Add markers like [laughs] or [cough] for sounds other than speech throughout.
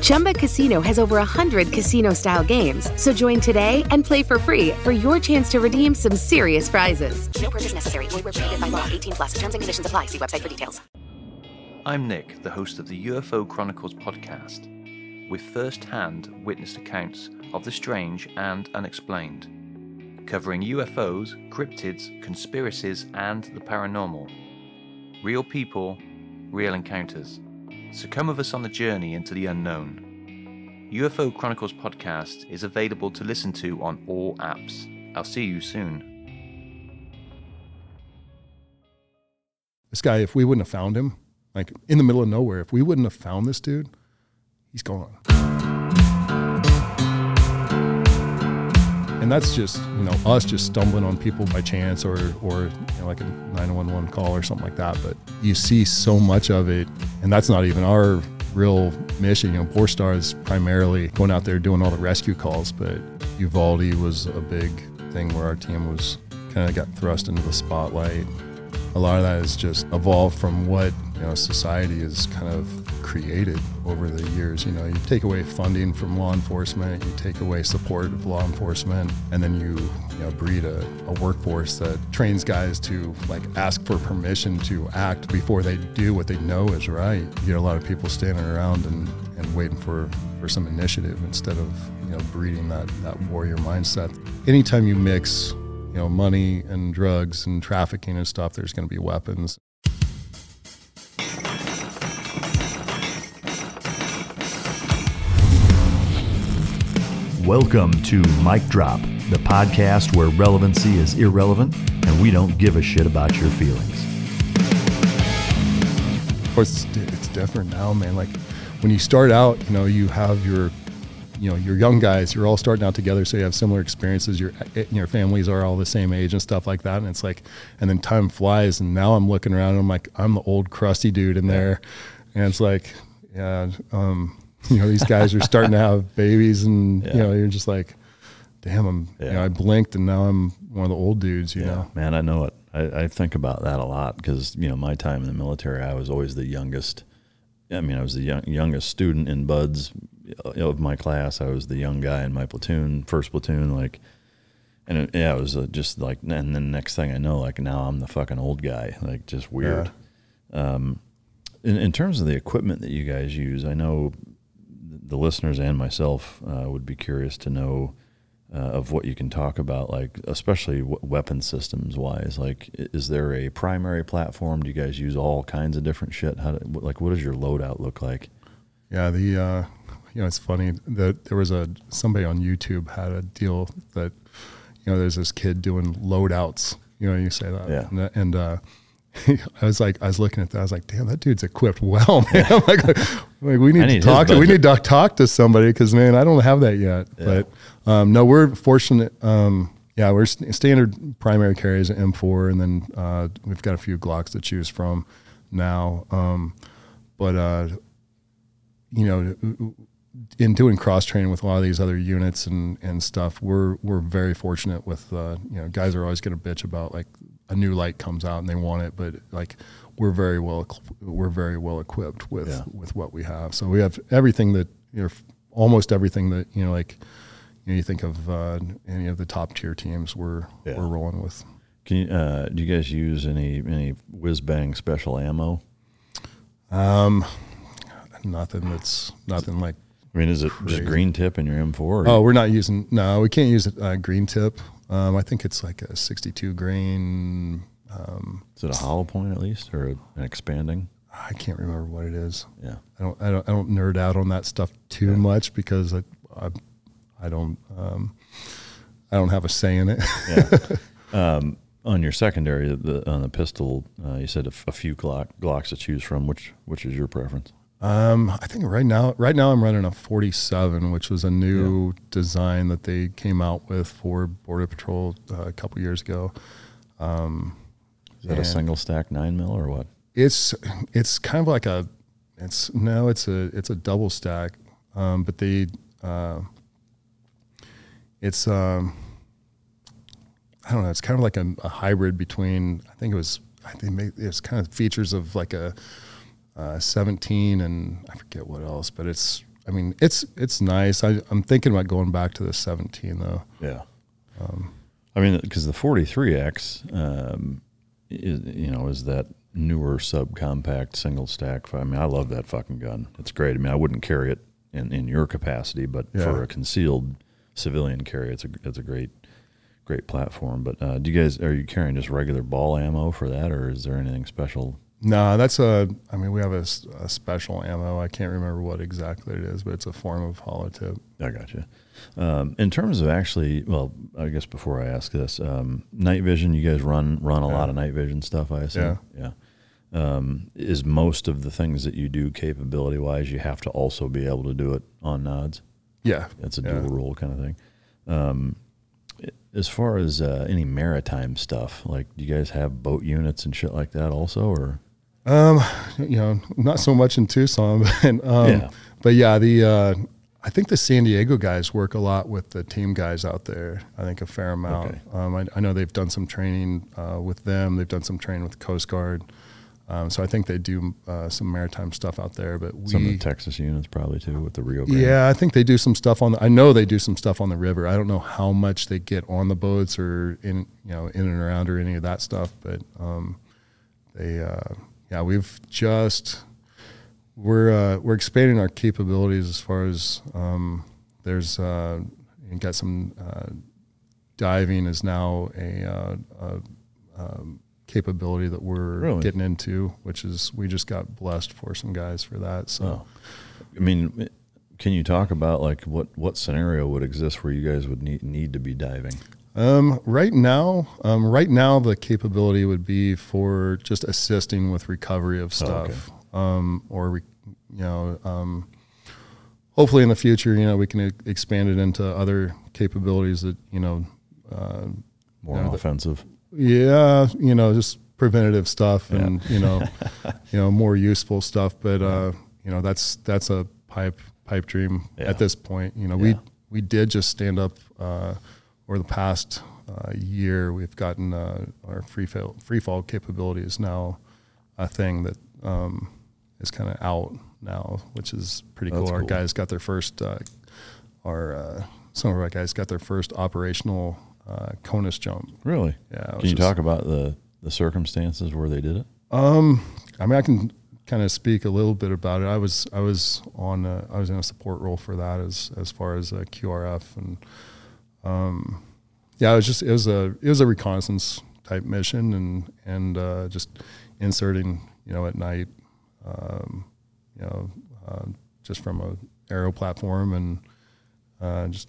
Chumba Casino has over 100 casino style games. So join today and play for free for your chance to redeem some serious prizes. No purchase necessary. Void where prohibited by law. 18 plus. Terms and conditions apply. See website for details. I'm Nick, the host of the UFO Chronicles podcast, with first hand witnessed accounts of the strange and unexplained, covering UFOs, cryptids, conspiracies, and the paranormal. Real people, real encounters. So come with us on the journey into the unknown. UFO Chronicles podcast is available to listen to on all apps. I'll see you soon. This guy, if we wouldn't have found him, like in the middle of nowhere, if we wouldn't have found this dude, he's gone. And that's just, you know, us just stumbling on people by chance or, or you know, like a 911 call or something like that. But you see so much of it, and that's not even our real mission. You know, BORSTAR is primarily going out there doing all the rescue calls, but Uvalde was a big thing where our team was kind of got thrust into the spotlight a lot of that is just evolved from what you know society is kind of created over the years. You know, you take away funding from law enforcement, you take away support of law enforcement, and then you, you know, breed a, a workforce that trains guys to like ask for permission to act before they do what they know is right. You get a lot of people standing around and, and waiting for, for some initiative instead of you know breeding that, that warrior mindset. Anytime you mix you know, money and drugs and trafficking and stuff, there's going to be weapons. Welcome to Mike Drop, the podcast where relevancy is irrelevant and we don't give a shit about your feelings. Of course, it's, it's different now, man. Like when you start out, you know, you have your, you know, your young guys, you're all starting out together, so you have similar experiences. Your your families are all the same age and stuff like that. And it's like, and then time flies, and now I'm looking around, and I'm like, I'm the old crusty dude in there, and it's like, yeah, um, [laughs] you know, these guys are starting to have babies, and you know, you're just like, damn, I'm, you know, I blinked, and now I'm one of the old dudes, you know. man, I know it. I, I think about that a lot because you know my time in the military, I was always the youngest. I mean, I was the young, youngest student in BUD/S of my class. I was the young guy in my platoon, first platoon, like, and it, yeah, it was uh, just like, and then next thing I know, like now I'm the fucking old guy, like just weird. Um, in, in terms of the equipment that you guys use, I know the listeners and myself uh, would be curious to know uh, of what you can talk about, like especially w- weapon systems wise. Like, is there a primary platform? Do you guys use all kinds of different shit? How do, like what does your loadout look like? Yeah, the uh, you know it's funny that there was a somebody on YouTube had a deal that you know there's this kid doing loadouts. You know, you say that, Yeah. and, and uh, [laughs] I was like, I was looking at that, I was like, damn, that dude's equipped well, [laughs] man. I'm like, like, we need, need to talk to, we need to talk to somebody because man, I don't have that yet. But um, no, we're fortunate. Um, yeah, we're st- standard primary carry is an M4, and then uh, we've got a few Glocks to choose from now. Um, but uh, you know, in doing cross training with a lot of these other units and, and stuff, we're we're very fortunate with uh, you know guys are always going to bitch about like a new light comes out and they want it, but like we're very well we're very well equipped with Yeah. with what we have. So we have everything that you know, almost everything that you know like you know you think of uh, any of the top tier teams we're Yeah. we're rolling with. Can you, uh, do you guys use any any whiz bang special ammo? Um, nothing that's nothing like I mean, is it just green tip in your M4? or- Oh, we're not using. No, we can't use a uh, green tip. Um, I think it's like a 62 grain. Um, is it a hollow point at least, or an expanding? I can't remember what it is. Yeah. I don't. I don't. I don't nerd out on that stuff too much because I, I, I don't. Um, I don't have a say in it. Yeah. [laughs] um, on your secondary, the, on the pistol, uh, you said a, f- a few Glock, Glocks to choose from. Which which is your preference? Um, I think right now, right now I'm running a 47, which was a new design that they came out with for Border Patrol uh, a couple years ago. Um, Is that a single stack nine mil or what? it's it's kind of like a it's no it's a it's a double stack, um, but they uh, it's um, I don't know it's kind of like a, a, hybrid between I think it was I think it's kind of features of like a uh, 17 and I forget what else, but it's I mean it's it's nice. I, I'm thinking about going back to the 17 though. Yeah. Um, I mean, because the 43X, um, is, you know, is that newer subcompact single stack. I mean, I love that fucking gun. It's great. I mean, I wouldn't carry it in, in your capacity, but yeah. for a concealed civilian carry, it's a it's a great great platform. But uh, do you guys are you carrying just regular ball ammo for that, or is there anything special? No, that's a. I mean, we have a, a special ammo. I can't remember what exactly it is, but it's a form of hollow tip. I got you. Um, in terms of actually, well, I guess before I ask this, um, night vision, you guys run run a yeah. lot of night vision stuff, I assume. Yeah. Yeah. Um, is most of the things that you do capability wise, you have to also be able to do it on nods. Yeah, it's a yeah. dual role kind of thing. Um, as far as uh, any maritime stuff, like do you guys have boat units and shit like that also, or? Um, you know, not so much in Tucson, [laughs] but um, yeah. but yeah, the uh, I think the San Diego guys work a lot with the team guys out there. I think a fair amount. Okay. Um, I, I, know they've done some training uh, with them. They've done some training with the Coast Guard. Um, so I think they do uh, some maritime stuff out there. But we, some of the Texas units probably too with the Rio Grande. Yeah, I think they do some stuff on. The, I know they do some stuff on the river. I don't know how much they get on the boats or in you know in and around or any of that stuff. But um, they, uh, yeah, we've just we're uh, we're expanding our capabilities as far as um, there's uh, got some uh, diving is now a, uh, a um, capability that we're really? getting into, which is we just got blessed for some guys for that. So, oh. I mean, can you talk about like what what scenario would exist where you guys would need need to be diving? Um, right now, um, right now the capability would be for just assisting with recovery of stuff, oh, okay. um, or re, you know, um, hopefully in the future, you know, we can expand it into other capabilities that you know, uh, more you know, offensive. Yeah, you know, just preventative stuff and you know, [laughs] you know, more useful stuff. But uh, you know, that's that's a pipe pipe dream yeah. at this point. You know, yeah. we we did just stand up uh, over the past uh, year. We've gotten uh, our free fall free fall capability is now a thing that um, is kind of out now, which is pretty cool. Our guys got their first uh, our uh, some of our guys got their first operational uh, CONUS jump. Really? Yeah. Can you just, talk about the the circumstances where they did it? Um, I mean, I can kind of speak a little bit about it. I was I was on a, I was in a support role for that as as far as a QRF and um, yeah, it was just it was a it was a reconnaissance type mission and and uh, just inserting you know at night, um, you know, uh, just from a aero platform and uh, just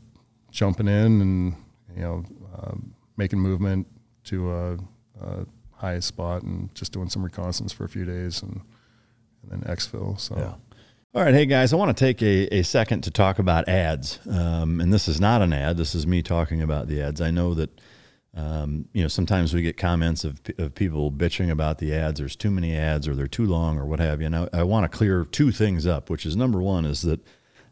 jumping in and you know um, making movement to a, a highest spot and just doing some reconnaissance for a few days and, and then exfil. So. Yeah. All right, hey guys, I want to take a, a second to talk about ads. Um, and this is not an ad, this is me talking about the ads. I know that, um, you know, sometimes we get comments of, of people bitching about the ads. There's too many ads or they're too long or what have you. And I, I want to clear two things up, which is number one is that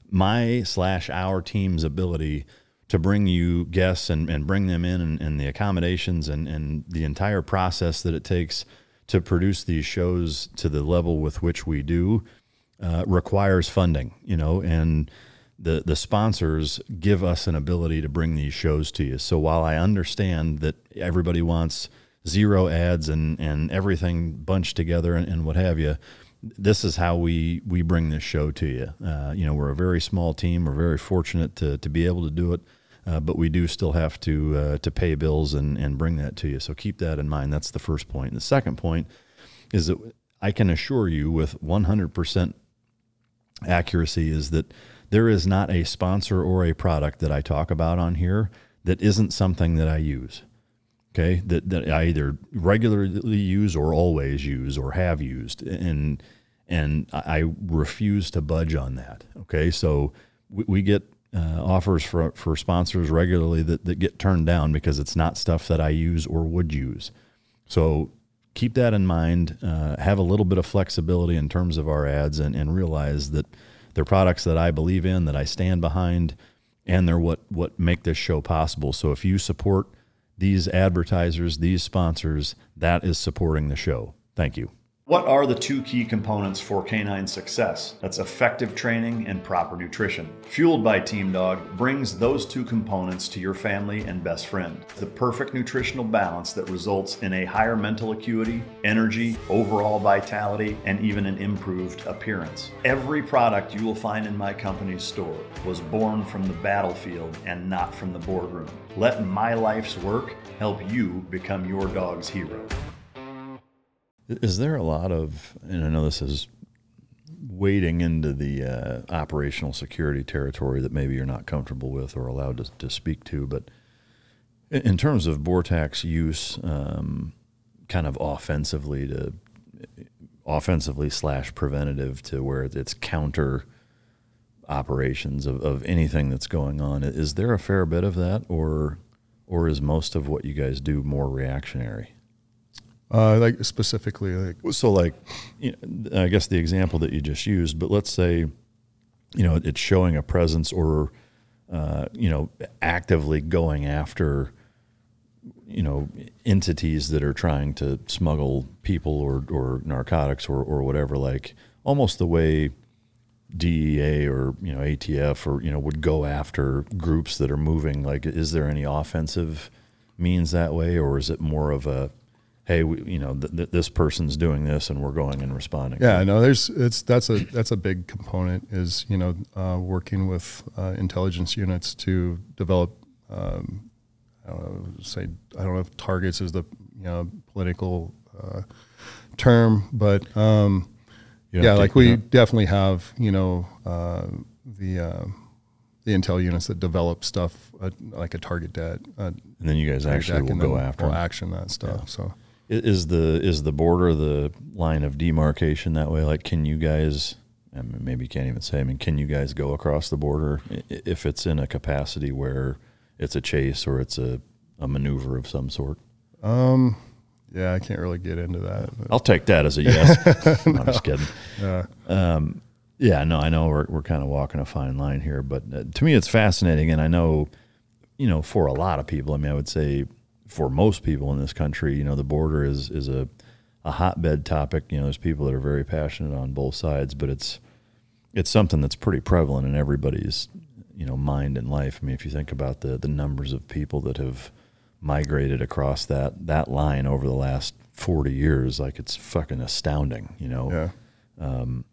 my slash our team's ability to bring you guests and, and bring them in and, and the accommodations and, and the entire process that it takes to produce these shows to the level with which we do uh, requires funding, you know, and the the sponsors give us an ability to bring these shows to you. So while I understand that everybody wants zero ads and and everything bunched together and, and what have you, this is how we we bring this show to you. Uh, you know, we're a very small team. We're very fortunate to to be able to do it. Uh, but we do still have to uh, to pay bills and, and bring that to you. So keep that in mind. That's the first point. The second point is that I can assure you with 100% accuracy is that there is not a sponsor or a product that I talk about on here that isn't something that I use. Okay, that, that I either regularly use or always use or have used, and and I refuse to budge on that. Okay, so we, we get uh, offers for for sponsors regularly that, that get turned down because it's not stuff that I use or would use. So keep that in mind. Uh, have a little bit of flexibility in terms of our ads, and, and realize that they're products that I believe in, that I stand behind, and they're what what make this show possible. So if you support these advertisers, these sponsors, that is supporting the show. Thank you. What are the two key components for canine success? That's effective training and proper nutrition. Fueled by Team Dog brings those two components to your family and best friend. The perfect nutritional balance that results in a higher mental acuity, energy, overall vitality, and even an improved appearance. Every product you will find in my company's store was born from the battlefield and not from the boardroom. Let my life's work help you become your dog's hero. Is there a lot of, and I know this is wading into the uh, operational security territory that maybe you're not comfortable with or allowed to, to speak to, but in terms of BORTAC's use, um, kind of offensively to offensively slash preventative to where it's counter operations of, of anything that's going on. Is there a fair bit of that, or or is most of what you guys do more reactionary? Uh, like specifically, like so, like you know, I guess the example that you just used, but let's say, you know, it's showing a presence or, uh, you know, actively going after, you know, entities that are trying to smuggle people or or narcotics or or whatever, like almost the way DEA or you know ATF or you know would go after groups that are moving. Like, is there any offensive means that way, or is it more of a hey, we, you know, th- th- this person's doing this, and we're going and responding. Yeah, no, there's it's that's a that's a big component is you know uh, working with uh, intelligence units to develop. Um, I don't know, say I don't know if targets is the you know political uh, term, but um, yeah, like we definitely have you know uh, the uh, the intel units that develop stuff uh, like a target debt, and then you guys actually will go after will action that stuff. Yeah. So is the is the border the line of demarcation that way? Like, can you guys? I mean, maybe you can't even say. I mean, can you guys go across the border if it's in a capacity where it's a chase or it's a, a maneuver of some sort? Um, yeah, I can't really get into that. But. I'll take that as a yes. [laughs] no. I'm just kidding. Yeah. Um, yeah, no, I know we're we're kind of walking a fine line here, but uh, to me, it's fascinating, and I know, you know, for a lot of people, I mean, I would say for most people in this country, you know, the border is is a a hotbed topic. You know, there's people that are very passionate on both sides, but it's it's something that's pretty prevalent in everybody's you know mind and life. I mean, if you think about the the numbers of people that have migrated across that that line over the last 40 years, like it's fucking astounding. You know. Yeah. Um,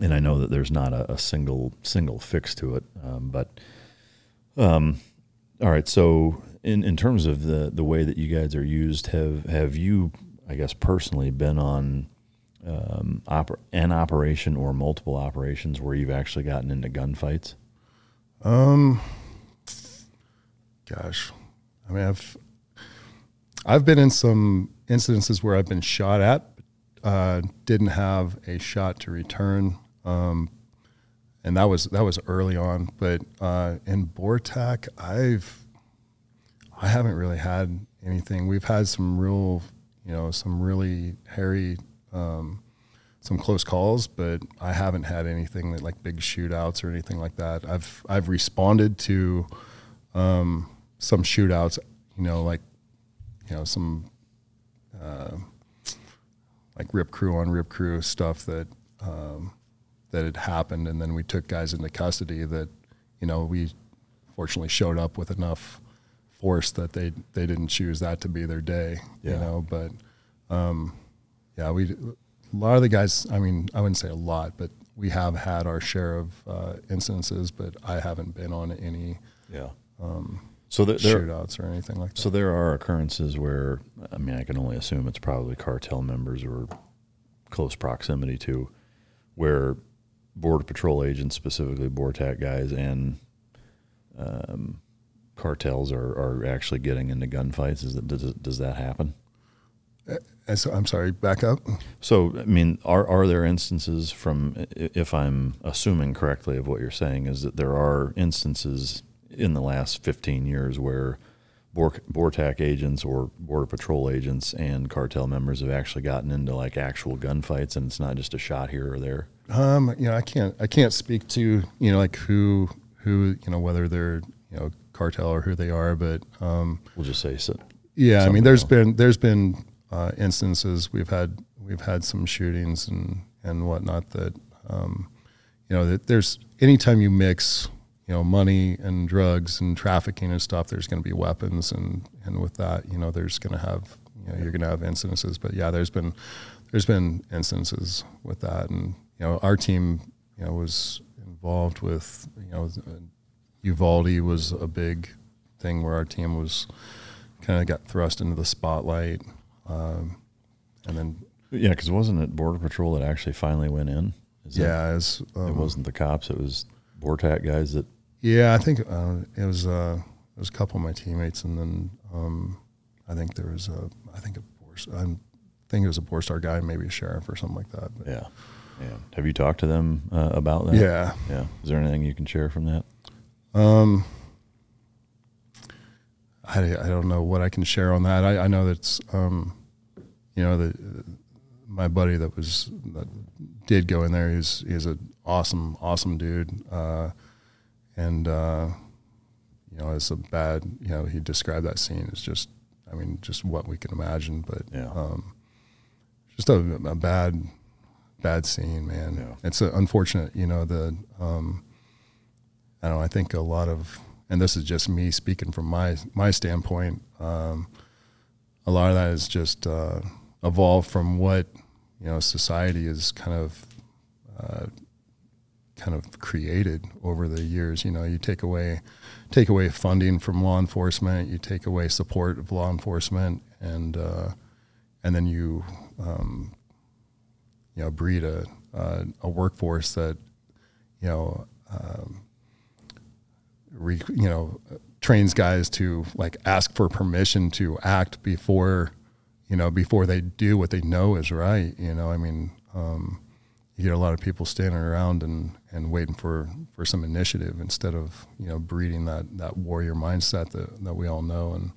and I know that there's not a, a single single fix to it, um, but um, all right. So in in terms of the the way that you guys are used, have have you, I guess, personally been on um, oper- an operation or multiple operations where you've actually gotten into gunfights? Um, gosh, I mean, I've I've been in some incidences where I've been shot at, uh, didn't have a shot to return, um, and that was that was early on. But uh, in BORTAC, I've I haven't really had anything. We've had some real, you know, some really hairy, um, some close calls, but I haven't had anything that like big shootouts or anything like that. I've I've responded to um, some shootouts, you know, like you know some uh, like rip crew on rip crew stuff that um, that had happened, and then we took guys into custody that you know we fortunately showed up with enough force that they they didn't choose that to be their day, yeah. you know. But um, yeah, we a lot of the guys. I mean, I wouldn't say a lot, but we have had our share of uh, instances, but I haven't been on any. Yeah. Um, so there, shootouts or anything like that. So there are occurrences where I mean I can only assume it's probably cartel members or close proximity to where border patrol agents, specifically BORTAC guys, and um, cartels are, are actually getting into gunfights? Is that, does, does that happen? Uh, so, I'm sorry, back up. So, I mean, are, are there instances from, if I'm assuming correctly of what you're saying, is that there are instances in the last 15 years where BORTAC agents or Border Patrol agents and cartel members have actually gotten into like actual gunfights, and it's not just a shot here or there. Um, you know, I can't I can't speak to you know like who who you know whether they're you know cartel or who they are, but um, we'll just say so. Yeah, I mean, there's been there's been uh, instances we've had we've had some shootings and and whatnot that um, you know that there's anytime you mix you know money and drugs and trafficking and stuff, there's going to be weapons and and with that, you know, there's going to have you know you're going to have incidences. But yeah, there's been there's been instances with that, and you know, our team you know was involved with you know Uvalde was a big thing where our team was kind of got thrust into the spotlight, um, and then yeah, because wasn't it Border Patrol that actually finally went in? Is yeah, it, was, um, it wasn't the cops; it was BORTAC guys that yeah, I think uh, it was uh, it was a couple of my teammates, and then um, I think there was a I think a I think it was a BORSTAR guy, maybe a sheriff or something like that. But. Yeah, yeah. Have you talked to them uh, about that? Yeah, yeah. Is there anything you can share from that? Um, I, I don't know what I can share on that. I, I know that's um, you know that my buddy that was that did go in there. He's he's an awesome awesome dude. Uh, and uh, you know, it's a bad. You know, he described that scene as just, I mean, just what we can imagine, but yeah. um, just a, a, bad, bad scene, man. Yeah. It's unfortunate. You know, the um, I don't know. I think a lot of, and this is just me speaking from my my standpoint. Um, a lot of that is just uh, evolved from what you know society is kind of uh, kind of created over the years. You know, you take away take away funding from law enforcement, you take away support of law enforcement, and uh, and then you um, you know breed a uh, a workforce that you know um, re, you know trains guys to like ask for permission to act before you know before they do what they know is right. You know, I mean. Um, you get a lot of people standing around and, and waiting for, for some initiative instead of you know breeding that, that warrior mindset that, that we all know. And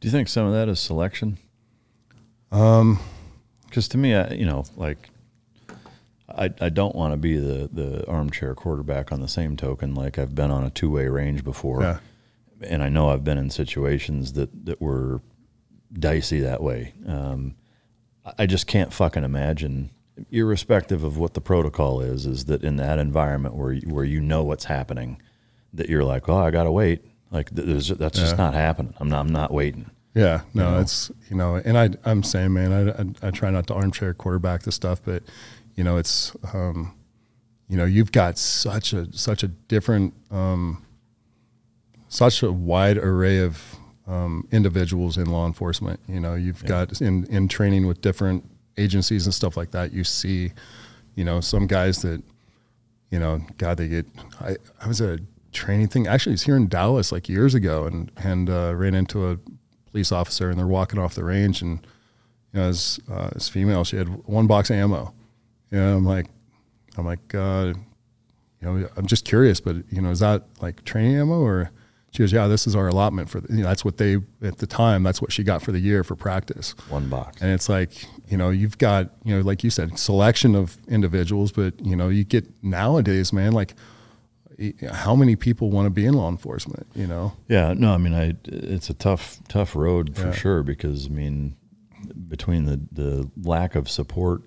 do you think some of that is selection? Um, because to me, I, you know, like I, I don't want to be the, the armchair quarterback on the same token. Like I've been on a two way range before, yeah. and I know I've been in situations that that were dicey that way. Um, I just can't fucking imagine irrespective of what the protocol is, is that in that environment where you, where you know what's happening, that you're like, oh, I gotta wait. Like that's yeah. just not happening. I'm not. I'm not waiting. Yeah, no, you know? it's you know, and I I'm saying, man, I, I, I try not to armchair quarterback the stuff, but you know, it's um, you know, you've got such a such a different um, such a wide array of um, individuals in law enforcement. You know, you've yeah. got in in training with different agencies and stuff like that, you see, you know, some guys that, you know, God, they get. I, I was at a training thing. Actually, it's here in Dallas like years ago, and and uh, ran into a police officer, and they're walking off the range, and you know, as uh, as female, she had one box of ammo. You know, I'm like, I'm like, uh, you know, I'm just curious, but you know, is that like training ammo or? She goes, yeah, this is our allotment for. The, you know, that's what they at the time. That's what she got for the year for practice. One box. And it's like, you know, you've got, you know, like you said, selection of individuals, but you know, you get nowadays, man, like how many people want to be in law enforcement, you know? Yeah, no, I mean, I, it's a tough, tough road for yeah. sure, because I mean, between the, the lack of support,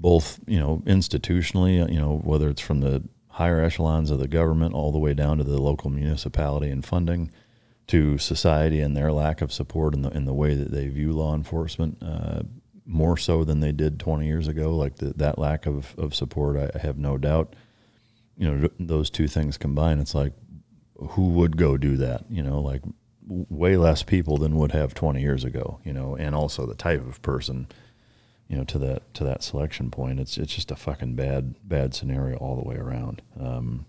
both, you know, institutionally, you know, whether it's from the higher echelons of the government all the way down to the local municipality and funding to society and their lack of support in the, in the way that they view law enforcement, uh, more so than they did 20 years ago. Like the, that lack of, of support, I, I have no doubt. You know, those two things combined, it's like, who would go do that? You know, like way less people than would have 20 years ago, you know, and also the type of person, you know, to that, to that selection point, it's, it's just a fucking bad, bad scenario all the way around. Um,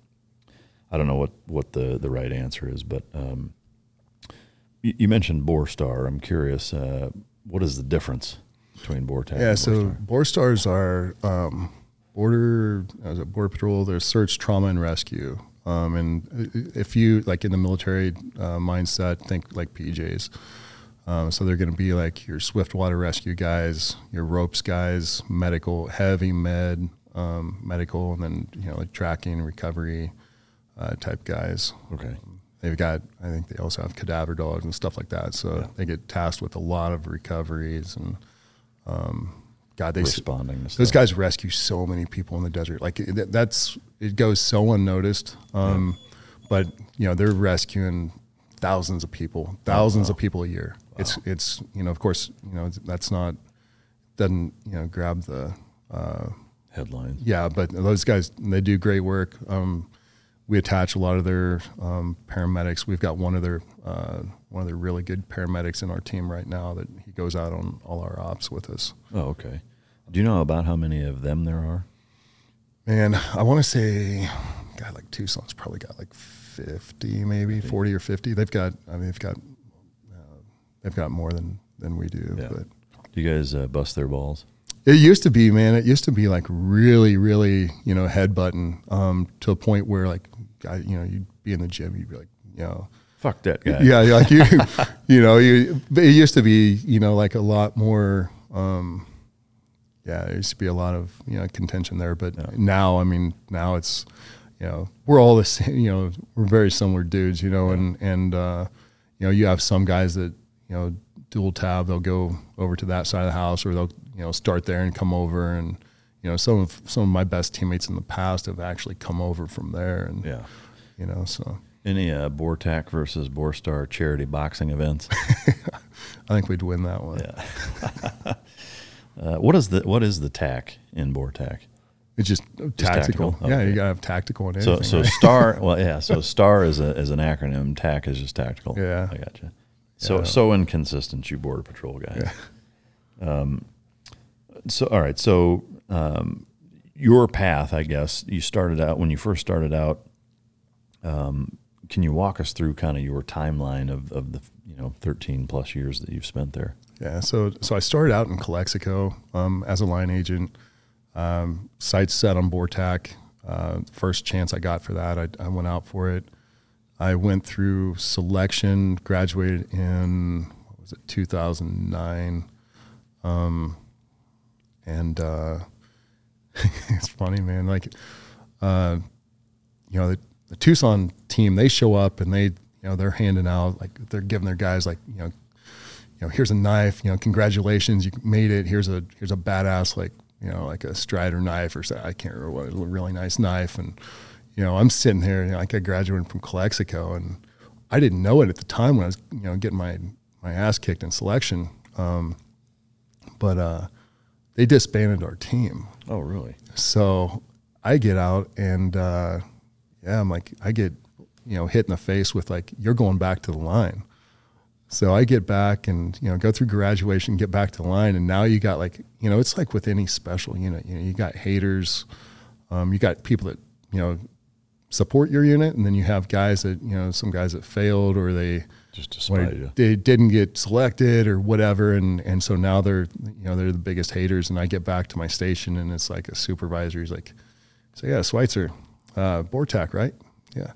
I don't know what, what the, the right answer is, but, um, you, you mentioned BORSTAR. I'm curious, uh, what is the difference between BORTAC. Yeah, so BORSTARs are um, border as a border patrol. There's search, trauma, and rescue. Um, and if you like in the military uh, mindset, think like PJs. Um, so they're going to be like your swift water rescue guys, your ropes guys, medical, heavy med, um, medical, and then you know like tracking, recovery uh, type guys. Okay. They've got, I think they also have cadaver dogs and stuff like that. So Yeah. they get tasked with a lot of recoveries and, um, God, they Responding to those guys rescue so many people in the desert. Like that's it goes so unnoticed. Um, But you know they're rescuing thousands of people, thousands of people a year. It's it's you know of course you know that's not doesn't you know grab the uh, Headlines. yeah, but those guys they do great work. Um, we attach a lot of their um, paramedics. We've got one of their uh, one of their really good paramedics in our team right now that he goes out on all our ops with us. Oh, okay. Do you know about how many of them there are? Man, I want to say, God, like Tucson's probably got like fifty, maybe forty or fifty. They've got, I mean, they've got, uh, they've got more than than we do. Yeah. But Do you guys uh, bust their balls? it used to be, man. It used to be like really, really, you know, headbutting um, to a point where like, I, you know, you'd be in the gym, you'd be like, you know, Fuck that guy. yeah, like you, [laughs] you know, you. It used to be, you know, like a lot more. Um, yeah, there used to be a lot of you know contention there, but now, I mean, now it's, you know, we're all the same. You know, we're very similar dudes. You know, and and uh, you know, you have some guys that you know dual tab. They'll go over to that side of the house, or they'll you know start there and come over, and you know, some of some of my best teammates in the past have actually come over from there, and Yeah. you know, so. Any uh, Bortac versus Borstar charity boxing events? [laughs] I think we'd win that one. Yeah. [laughs] uh, what is the what is the tack in Bortac? It's just tactical. tactical? Yeah, Okay. you gotta have tactical in So anything. so right? star [laughs] well yeah so star is a is an acronym. Tac is just tactical. Yeah. I gotcha. So Yeah. so inconsistent, you border patrol guys. Um, so all right, so um, your path, I guess, you started out when you first started out. Um, can you walk us through kind of your timeline of, of the you know thirteen plus years that you've spent there? yeah. So so I started out in Calexico um, as a line agent. Um, sights set on Bortac. Uh, first chance I got for that, I, I went out for it. I went through selection, graduated in what was it 2009, um, and uh, [laughs] it's funny, man. Like, uh, you know, the, the Tucson team, they show up and they, you know, they're handing out like they're giving their guys like, you know, you know, here's a knife. You know, congratulations, you made it. Here's a here's a badass like you know like a Strider knife or so, I can't remember what a really nice knife. And you know, I'm sitting here you know, like I graduated from Calexico and I didn't know it at the time when I was you know getting my my ass kicked in selection. Um, but uh, they disbanded our team. Oh, really? So I get out and uh, yeah, I'm like, I get, you know, hit in the face with like, you're going back to the line. So I get back and, you know, go through graduation, get back to the line. And now you got like, you know, it's like with any special unit, you know, you got haters, um, you got people that, you know, support your unit. And then you have guys that, you know, some guys that failed or they, Just despite you. they didn't get selected or whatever and and so now they're you know they're the biggest haters and I get back to my station and it's like a supervisor he's like so yeah Switzer uh Bortac right yeah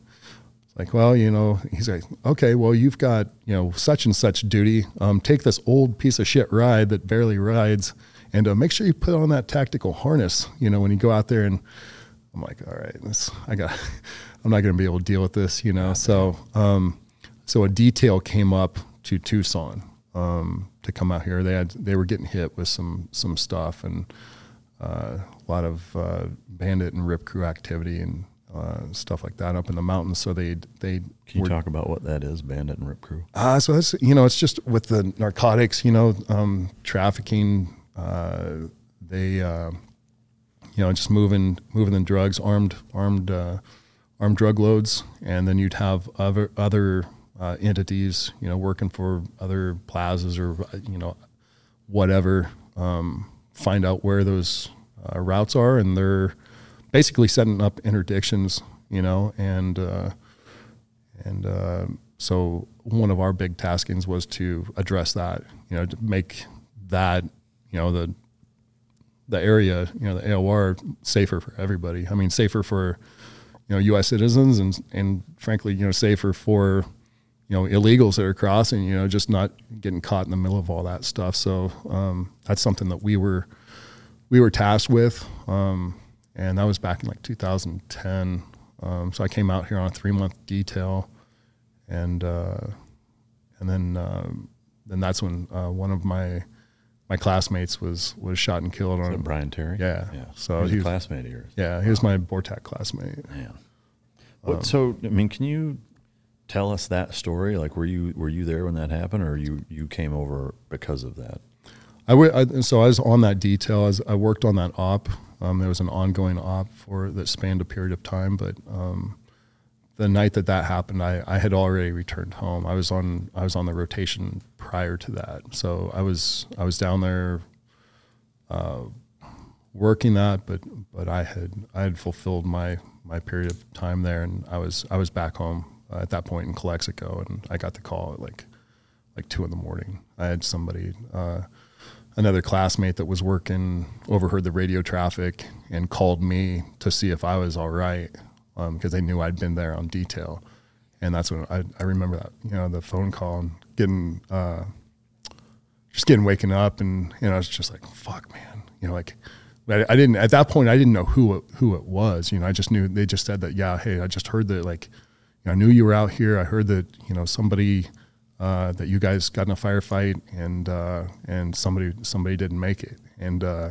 like well you know he's like okay well you've got you know such and such duty um take this old piece of shit ride that barely rides and uh, make sure you put on that tactical harness you know when you go out there and I'm like all right this I got [laughs] I'm not going to be able to deal with this you know so um so a detail came up to Tucson um, to come out here. They had they were getting hit with some some stuff and uh, a lot of uh, bandit and rip crew activity and uh, stuff like that up in the mountains. So they they Can you were- talk about what that is, Bandit and Rip Crew? uh, so that's you know it's just with the narcotics, you know, um, trafficking. Uh, they uh, you know just moving moving the drugs, armed armed uh, armed drug loads, and then you'd have other other uh, entities, you know, working for other plazas or you know whatever. Um, find out where those uh, routes are, and they're basically setting up interdictions, you know, and uh, and uh, so one of our big taskings was to address that, you know, to make that, you know, the the area, you know, the AOR safer for everybody. I mean, safer for you know U.S. citizens and and frankly you know safer for you know illegals that are crossing. You know, just not getting caught in the middle of all that stuff. So um, that's something that we were we were tasked with, um, and that was back in like 2010. Um, so I came out here on a three month detail, and uh, and then um, then that's when uh, one of my my classmates was was shot and killed on Brian Terry. Yeah, yeah. So he was a classmate of yours. Yeah, he was my Bortac classmate. Man. What, so I mean, can you tell us that story? Like, were you were you there when that happened, or you you came over because of that? I, w- I so I was on that detail. As I worked on that op. Um, there was an ongoing op for that spanned a period of time, but um, the night that that happened, I, I had already returned home. I was on I was on the rotation prior to that, so I was I was down there uh, working that, but but I had I had fulfilled my my period of time there, and I was I was back home uh, at that point in Calexico, and I got the call at like like two in the morning. I had somebody. Uh, another classmate that was working overheard the radio traffic and called me to see if I was all right because they knew I'd been there on detail. And that's when I, I remember that, you know, the phone call and getting, uh, just getting waking up and, you know, I was just like, fuck, man, you know, like, I, I didn't, at that point, I didn't know who it, who it was, you know, I just knew, they just said that, yeah, hey, I just heard that, like, you know, I knew you were out here. I heard that, you know, somebody, uh, that you guys got in a firefight and uh, and somebody somebody didn't make it and uh,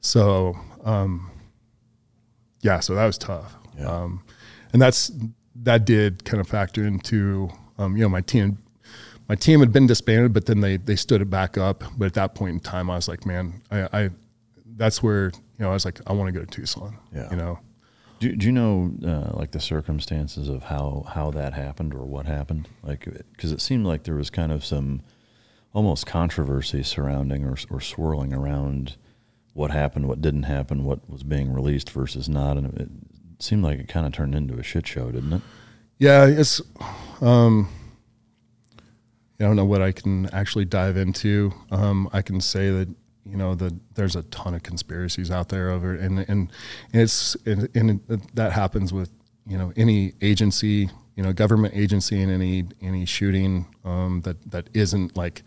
so um, yeah so that was tough Yeah. um, and that's that did kind of factor into um, you know my team my team had been disbanded but then they they stood it back up but at that point in time I was like man I, I that's where you know I was like I want to go to Tucson Yeah. you know Do, do you know uh, like the circumstances of how how that happened or what happened? Like, because it seemed like there was kind of some almost controversy surrounding or or swirling around what happened, what didn't happen, what was being released versus not, and it seemed like it kind of turned into a shit show, didn't it? Yeah, it's. Um, I don't know what I can actually dive into. Um, I can say that you know that there's a ton of conspiracies out there over, and and, and it's and, and that happens with you know any agency, you know, government agency, and any any shooting um, that that isn't like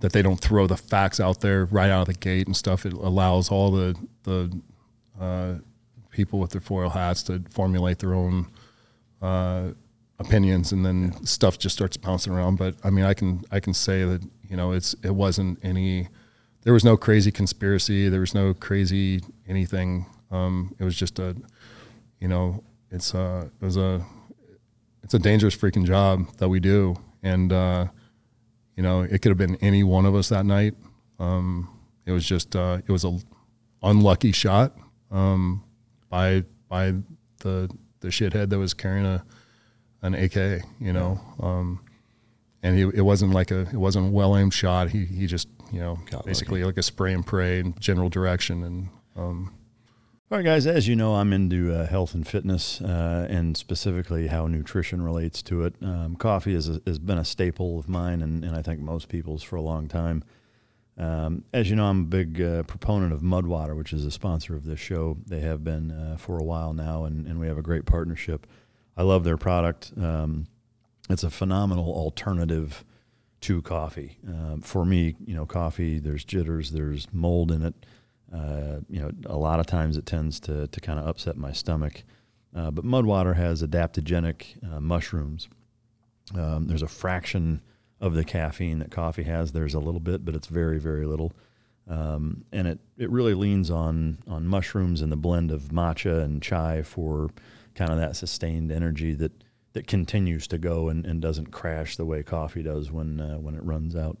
that they don't throw the facts out there right out of the gate and stuff. It allows all the the uh, people with their foil hats to formulate their own uh, opinions, and then stuff just starts bouncing around. But I mean, I can I can say that you know it's it wasn't any. There was no crazy conspiracy. There was no crazy anything. Um, it was just a, you know, it's a it was a it's a dangerous freaking job that we do, and uh, you know, it could have been any one of us that night. Um, it was just uh, it was a unlucky shot um, by by the the shithead that was carrying a an AK, you know. Um, and he, it wasn't like a it wasn't a well aimed shot. He he just you know Got basically like a spray and pray in general direction and um, All right, guys. As you know, I'm into uh, health and fitness, uh, and specifically how nutrition relates to it. Um, coffee is a, has been a staple of mine, and, and I think most people's for a long time. Um, as you know, I'm a big uh, proponent of Mudwater, which is a sponsor of this show. They have been uh, for a while now, and, and we have a great partnership. I love their product. Um, it's a phenomenal alternative to coffee. Um, for me, you know, coffee, there's jitters, there's mold in it. Uh, you know, a lot of times it tends to, to kind of upset my stomach. Uh, but Mudwater has adaptogenic uh, mushrooms. Um, there's a fraction of the caffeine that coffee has. There's a little bit, but it's very, very little. Um, and it, it really leans on on mushrooms and the blend of matcha and chai for kind of that sustained energy that that continues to go and, and doesn't crash the way coffee does when uh, when it runs out.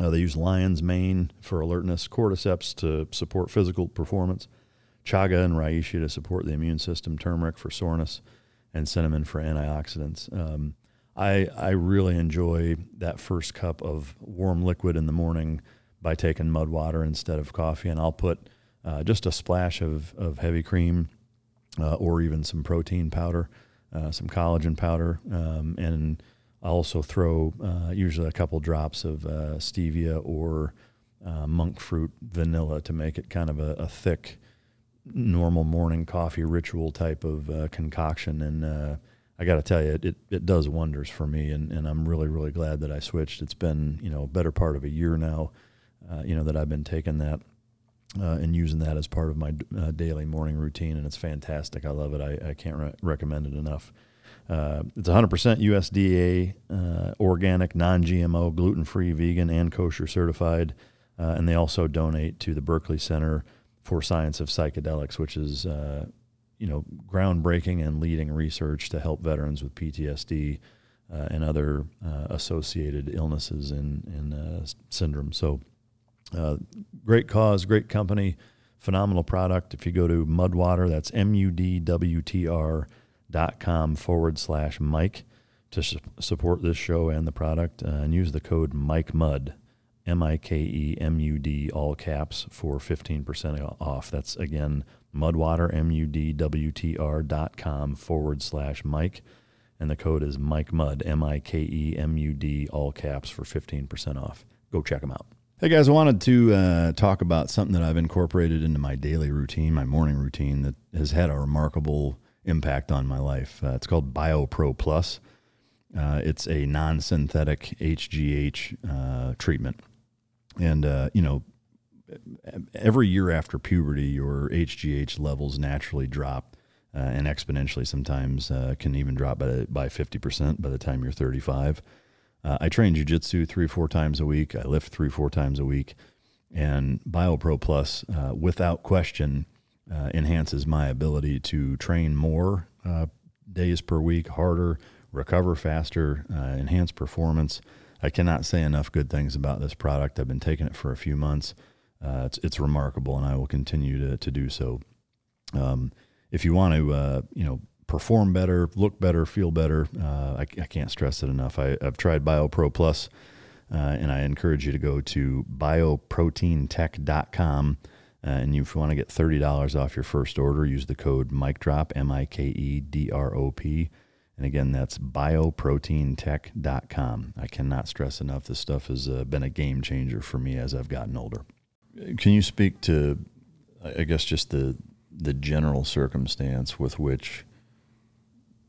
Uh, they use lion's mane for alertness, cordyceps to support physical performance, chaga and reishi to support the immune system, turmeric for soreness, and cinnamon for antioxidants. Um, I I really enjoy that first cup of warm liquid in the morning by taking mud water instead of coffee, and I'll put uh, just a splash of of heavy cream uh, or even some protein powder, uh, some collagen powder, um, and I also throw uh, usually a couple drops of uh, stevia or uh, monk fruit vanilla to make it kind of a, a thick, normal morning coffee ritual type of uh, concoction, and uh, I got to tell you, it, it does wonders for me, and, and I'm really really glad that I switched. It's been you know a better part of a year now, you know that I've been taking that. Uh, and using that as part of my uh, daily morning routine, and it's fantastic. I love it. I, I can't re- recommend it enough. Uh, it's 100% USDA, uh, organic, non GMO, gluten free, vegan, and kosher certified. Uh, and they also donate to the Berkeley Center for Science of Psychedelics, which is uh, you know groundbreaking and leading research to help veterans with PTSD and other associated illnesses and, and syndromes. So, great cause, great company, phenomenal product. If you go to Mudwater, that's M U D W T R dot com forward slash Mike to su- support this show and the product, uh, and use the code Mike Mud, M I K E M U D, all caps for fifteen percent off. That's again Mudwater M U D W T R dot com forward slash Mike, and the code is Mike Mud, M I K E M U D, all caps for fifteen percent off. Go check them out. Hey guys, I wanted to uh, talk about something that I've incorporated into my daily routine, my morning routine, that has had a remarkable impact on my life. Uh, it's called BioPro Plus. Uh, it's a non-synthetic HGH uh, treatment, and uh, you know, every year after puberty, your HGH levels naturally drop, uh, and exponentially. Sometimes can even drop by by fifty percent by the time you're 35. I train jujitsu three four times a week. I lift three four times a week, and BioPro Plus, without question uh, enhances my ability to train more uh, days per week, harder, recover faster, uh, enhance performance. I cannot say enough good things about this product. I've been taking it for a few months. Uh, it's, it's remarkable, and I will continue to, to do so. Um, if you want to, uh, you know, perform better, look better, feel better, uh, I, I, can't stress it enough. I, have tried BioPro Plus, and I encourage you to go to bioproteintech.com uh, and if you want to get $30 off your first order, use the code MikeDrop, M I K E D R O P. And again, that's bioproteintech.com. I cannot stress enough, this stuff has uh, been a game changer for me as I've gotten older. Can you speak to, I guess, just the the general circumstance with which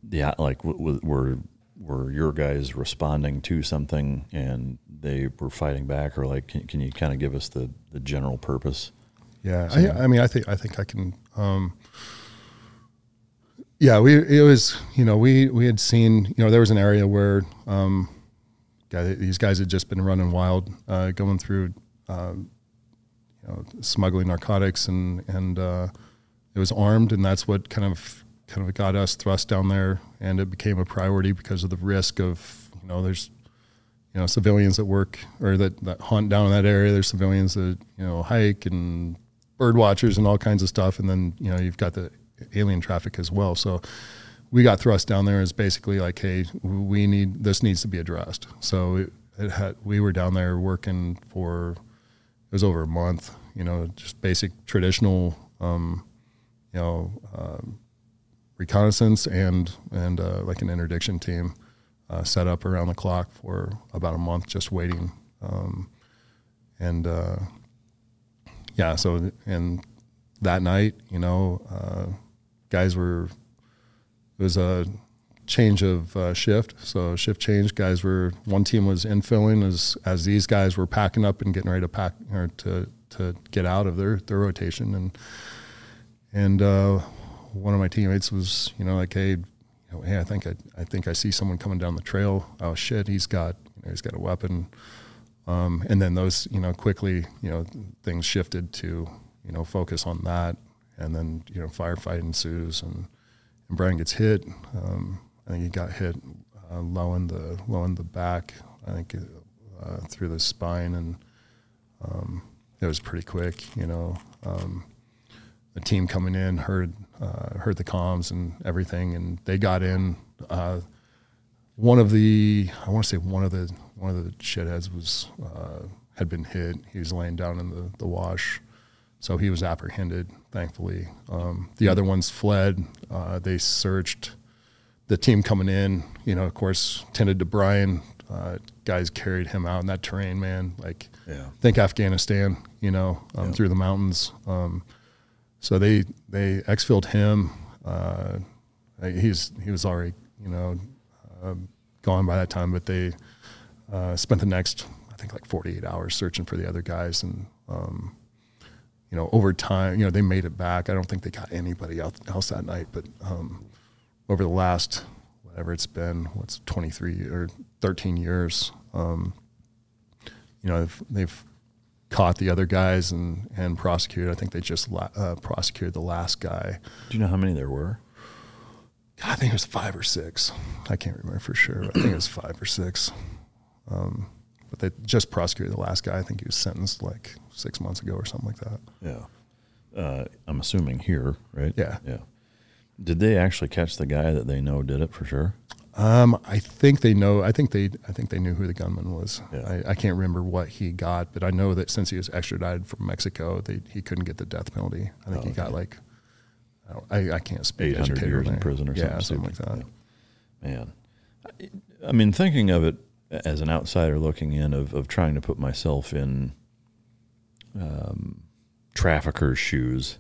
the like were were your guys responding to something and they were fighting back, or like can, can you kind of give us the the general purpose? Yeah, so, I, I, mean, I think I think I can. Um, yeah, we it was you know we we had seen you know there was an area where um, guy, these guys had just been running wild, uh, going through um, you know smuggling narcotics and and uh, it was armed, and that's what kind of kind of got us thrust down there, and it became a priority because of the risk of you know there's you know civilians that work or that, that hunt down in that area. There's civilians that you know hike and bird watchers and all kinds of stuff. And then, you know, you've got the alien traffic as well. So we got thrust down there as basically like, hey, we need this needs to be addressed. So it, it had we were down there working for it was over a month. You know, just basic traditional, um, you know, um, reconnaissance and and uh, like an interdiction team uh, set up around the clock for about a month, just waiting. Um, and uh, yeah, so and that night, you know, uh, guys were it was a change of uh, shift. So shift change. Guys were one team was infilling as as these guys were packing up and getting ready to pack or to to get out of their their rotation and and uh, one of my teammates was you know like hey. You know, hey, I think I, I think I see someone coming down the trail. Oh shit, he's got you know, he's got a weapon. Um, and then those, you know, quickly, you know, things shifted to, you know, focus on that. And then, you know, firefight ensues and, and Brian gets hit. Um, I think he got hit uh, low in the, low in the back, I think uh, through the spine. And um, it was pretty quick, you know. Um, the team coming in heard, uh, heard the comms and everything. And they got in. Uh, one of the, I want to say one of the one of the shitheads was uh, had been hit. He was laying down in the, the wash, so he was apprehended. Thankfully, um, the other ones fled. Uh, they searched. The team coming in, you know, of course, tended to Brian. Uh, guys carried him out in that terrain, man. Like, yeah. think Afghanistan, you know, um, yeah. through the mountains. Um, so they they exfilled him. Uh, he's he was already you know uh, gone by that time, but they uh, spent the next I think like 48 hours searching for the other guys, and um, you know over time you know they made it back. I don't think they got anybody else that night, but um, over the last whatever it's been, what's 23 or 13 years, um, you know they've, they've caught the other guys and and prosecuted. I think they just la- uh, prosecuted the last guy. Do you know how many there were? God, I think it was five or six. I can't remember for sure. I think it was five or six. Um, but they just prosecuted the last guy. I think he was sentenced like six months ago or something like that. Yeah. Uh, I'm assuming here, right? Yeah. Yeah. Did they actually catch the guy that they know did it for sure? Um, I think they know. I think they. I think they knew who the gunman was. Yeah. I, I, can't remember what he got, but I know that since he was extradited from Mexico, they, he couldn't get the death penalty. I think oh, he got like. I, I can't speak. Eight hundred years in prison or yeah, something, something like that. Yeah. Man, I, I mean, thinking of it as an outsider looking in, of of trying to put myself in um, traffickers' shoes,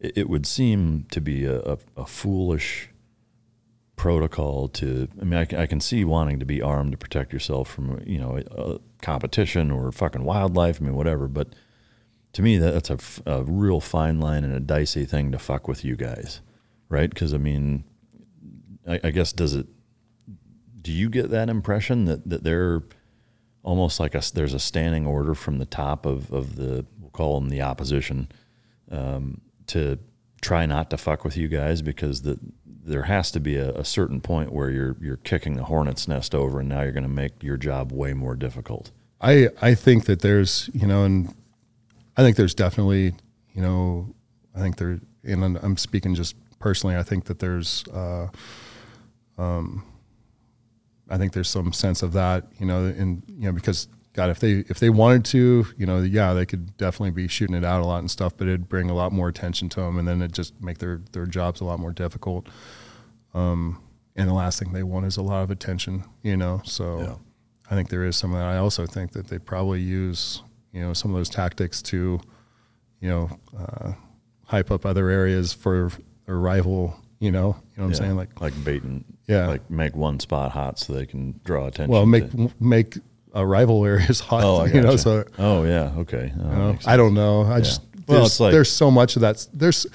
it, it, would seem to be a, a, a foolish protocol to i mean I, I, can see wanting to be armed to protect yourself from you know competition or fucking wildlife i mean whatever but to me that's a, a real fine line and a dicey thing to fuck with you guys right? Because i mean I, I, guess does it do you get that impression that, that they're almost like a there's a standing order from the top of, of the we'll call them the opposition um, to try not to fuck with you guys because the there has to be a, a, certain point where you're you're kicking the hornet's nest over, and now you're going to make your job way more difficult. I I think that there's you know, and I think there's definitely you know, I think there, and I'm speaking just personally. I think that there's, uh, um, I think there's some sense of that, you know, and you know because God, if they if they wanted to, you know, yeah, they could definitely be shooting it out a lot and stuff, but it'd bring a lot more attention to them, and then it just make their their jobs a lot more difficult. Um, and the last thing they want is a lot of attention, you know. So yeah. I think there is some of that. I also think that they probably use, you know, some of those tactics to, you know, uh, hype up other areas for a rival. You know, you know what yeah. I'm saying? Like like baiting. Yeah. Like make one spot hot so they can draw attention. Well, make to, make a rival areas [laughs] hot. Oh, you know, so oh yeah, okay. Oh, you know, I don't know. I yeah. just well, it's like there's so much of that. There's,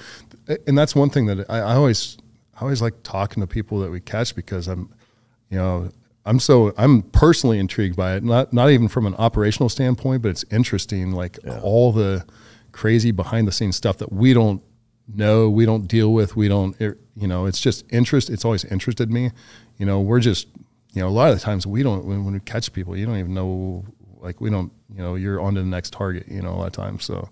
and that's one thing that I, I always I always like talking to people that we catch because I'm, you know, I'm so I'm personally intrigued by it. Not not even from an operational standpoint, but it's interesting. Like yeah. all the crazy behind the scenes stuff that we don't know, we don't deal with, we don't. You know, it's just interest. It's always interested me. You know, we're just you know, a lot of the times we don't when, when we catch people, you don't even know like we don't you know you're on to the next target. You know, a lot of times, so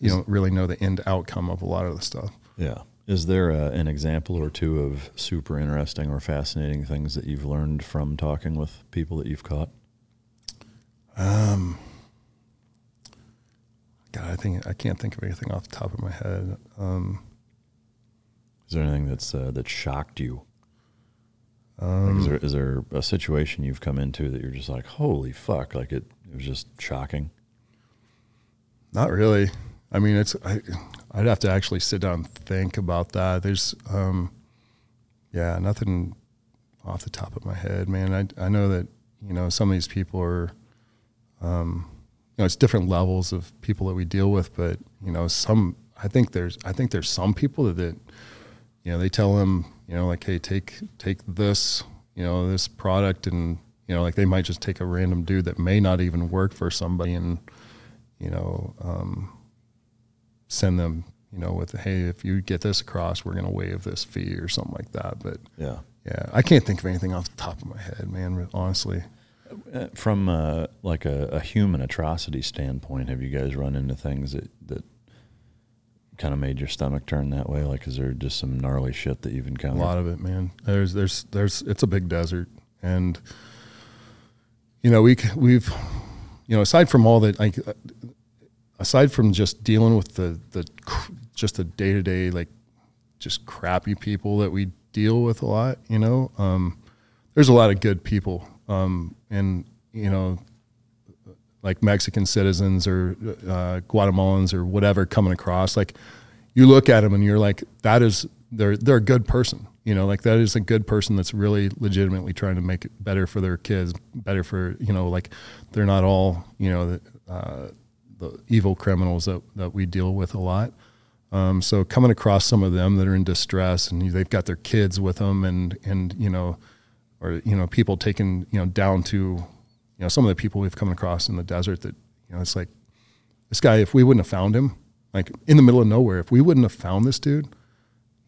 you don't really know the end outcome of a lot of the stuff. Yeah. Is there a, an example or two of super interesting or fascinating things that you've learned from talking with people that you've caught? Um, God, I think I can't think of anything off the top of my head. Um, is there anything that's uh, that shocked you? Um, like is, there, is there a situation you've come into that you're just like, holy fuck, like it, it was just shocking? Not really. I mean, it's I, would have to actually sit down and think about that. There's, um, yeah, nothing off the top of my head, man. I I know that you know some of these people are, um, you know, it's different levels of people that we deal with, but you know, some I think there's I think there's some people that, that you know they tell them you know, like, hey, take take this, you know, this product, and you know, like they might just take a random dude that may not even work for somebody, and you know, um, send them, you know, with hey, if you get this across, we're gonna waive this fee or something like that. But yeah, yeah, I can't think of anything off the top of my head, man. Honestly. Uh, from uh, like a, a, human atrocity standpoint, have you guys run into things that, that kind of made your stomach turn that way? Like, is there just some gnarly shit that you've encountered? A lot of it, man. There's, there's, there's. It's a big desert, and you know, we we've, you know, aside from all that, like, aside from just dealing with the the just the day to day like, just crappy people that we deal with a lot. You know, um, there's a lot of good people, um, and you know, like Mexican citizens or uh, Guatemalans or whatever coming across. Like, you look at them and you're like, that is they're they're a good person. You know, like that is a good person that's really legitimately trying to make it better for their kids, better for you know, like they're not all you know the, uh, the evil criminals that that we deal with a lot. Um, so coming across some of them that are in distress and they've got their kids with them and and you know, or you know people taken you know down to know some of the people we've come across in the desert that you know it's like this guy if we wouldn't have found him like in the middle of nowhere if we wouldn't have found this dude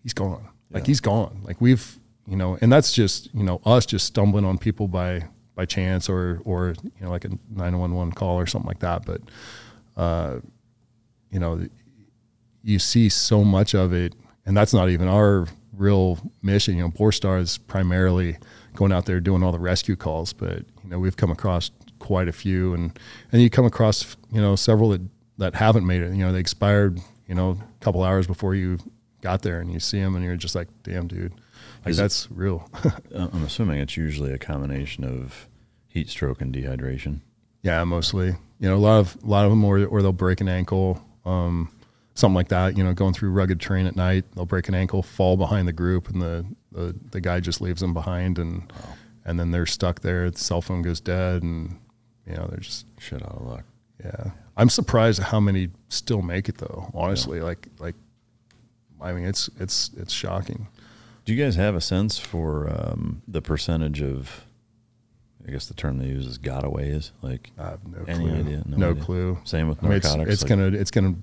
he's gone. Like he's gone. Like we've you know and that's just you know us just stumbling on people by by chance or or you know like a 911 call or something like that. But uh you know you see so much of it and that's not even our real mission. You know BORSTAR is primarily going out there doing all the rescue calls but you know we've come across quite a few and and you come across you know several that that haven't made it. You know they expired you know a couple hours before you got there and you see them and you're just like damn dude. Like Is it- that's real. [laughs] Uh, I'm assuming it's usually a combination of heat stroke and dehydration. yeah mostly. You know a lot of a lot of them or, or they'll break an ankle um something like that. You know going through rugged terrain at night they'll break an ankle fall behind the group and the the, the guy just leaves them behind and and then they're stuck there the cell phone goes dead and you know they're just Shit out of luck. Yeah, I'm surprised at how many still make it though. Honestly, like like, I mean, it's it's it's shocking. Do you guys have a sense for um, the percentage of, I guess the term they use is gotaways? Like, I have no clue. idea? No No, idea. clue. Same with I mean, it's, narcotics, it's like- gonna it's gonna.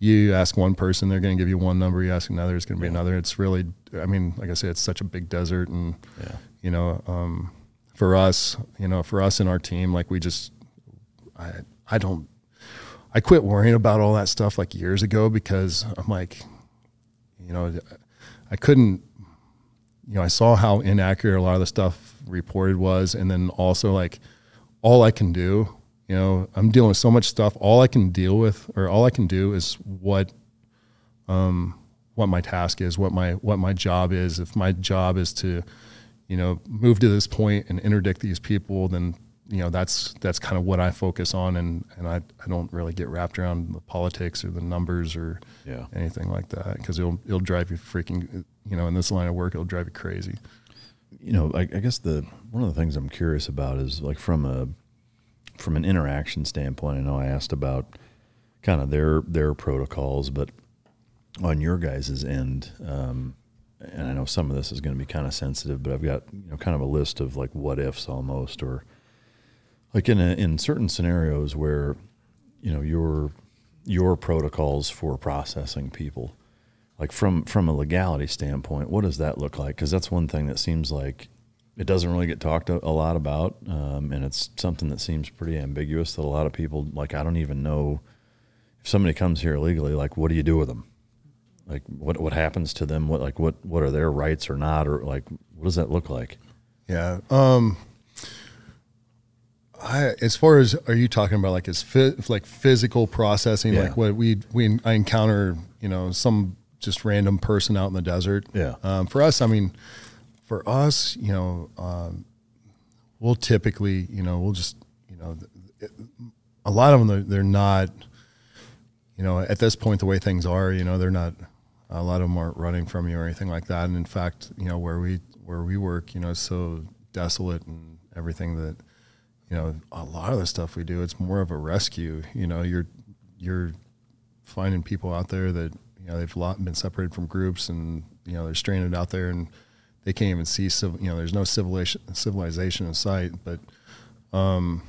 You ask one person, they're gonna give you one number. You ask another, it's gonna be another. It's really, I mean, like I said, it's such a big desert, and Yeah. You know, um, for us, you know, for us in our team, like we just, I I don't, I quit worrying about all that stuff like years ago because I'm like, you know, I couldn't, you know, I saw how inaccurate a lot of the stuff reported was, and then also like all I can do, you know, I'm dealing with so much stuff. All I can deal with, or all I can do, is what, um, what my task is, what my what my job is. If my job is to, you know, move to this point and interdict these people, then you know that's that's kind of what I focus on, and and I I don't really get wrapped around the politics or the numbers or Yeah. anything like that because it'll it'll drive you freaking you know in this line of work it'll drive you crazy. you know, I, I guess the one of the things I'm curious about is like from a from an interaction standpoint. I know I asked about kind of their their protocols, but on your guys' end, um, and I know some of this is going to be kind of sensitive, but I've got you know kind of a list of like what ifs almost, or like in a, in certain scenarios where you know your your protocols for processing people like from from a legality standpoint what does that look like? Because that's one thing that seems like it doesn't really get talked a, lot about um, and it's something that seems pretty ambiguous that a lot of people like i don't even know. If somebody comes here illegally like what do you do with them like what what happens to them what like what what are their rights or not or like what does that look like Yeah. Um. I as far as are you talking about like as fi- like physical processing Yeah. like what we we I encounter you know some just random person out in the desert. Yeah. Um, for us, I mean, for us, you know, um, we'll typically you know we'll just you know a lot of them they're, they're not you know at this point the way things are you know they're not a lot of them aren't running from you or anything like that. And in fact you know where we where we work you know it's so desolate and everything that you know a lot of the stuff we do it's more of a rescue. You know you're you're finding people out there that you know they've been separated from groups and you know they're stranded out there and they can't even see civ- you know there's no civilization civilization in sight. But um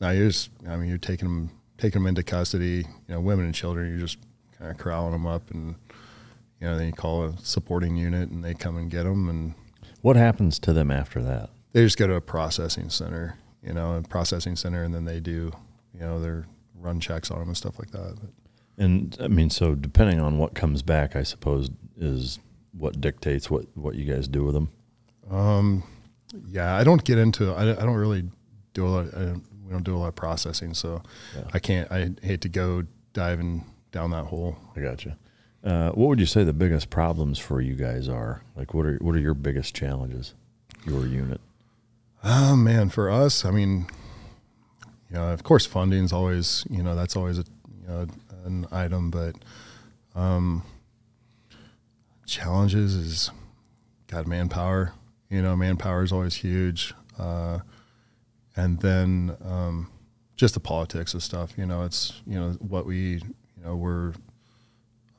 now you're just I mean you're taking them taking them into custody. You know women and children you're just kind of corralling them up and you know then you call a supporting unit and they come and get them and what happens to them after that they just go to a processing center, you know, a processing center, and then they do, you know, their run checks on them and stuff like that. But and i mean so depending on what comes back i suppose is what dictates what what you guys do with them um, yeah, I don't get into. I, I don't really do a lot. I don't, we don't do a lot of processing, so I can't. I hate to go diving down that hole. I gotcha. Uh, what would you say the biggest problems for you guys are? Like, what are what are your biggest challenges? Your unit. Oh man, for us, I mean, you know, of course, funding's always, you know, that's always a, you know, an item, but Um, challenges is got manpower. You know, manpower is always huge. Uh, and then um, just the politics of stuff. You know, it's you know what we you know we're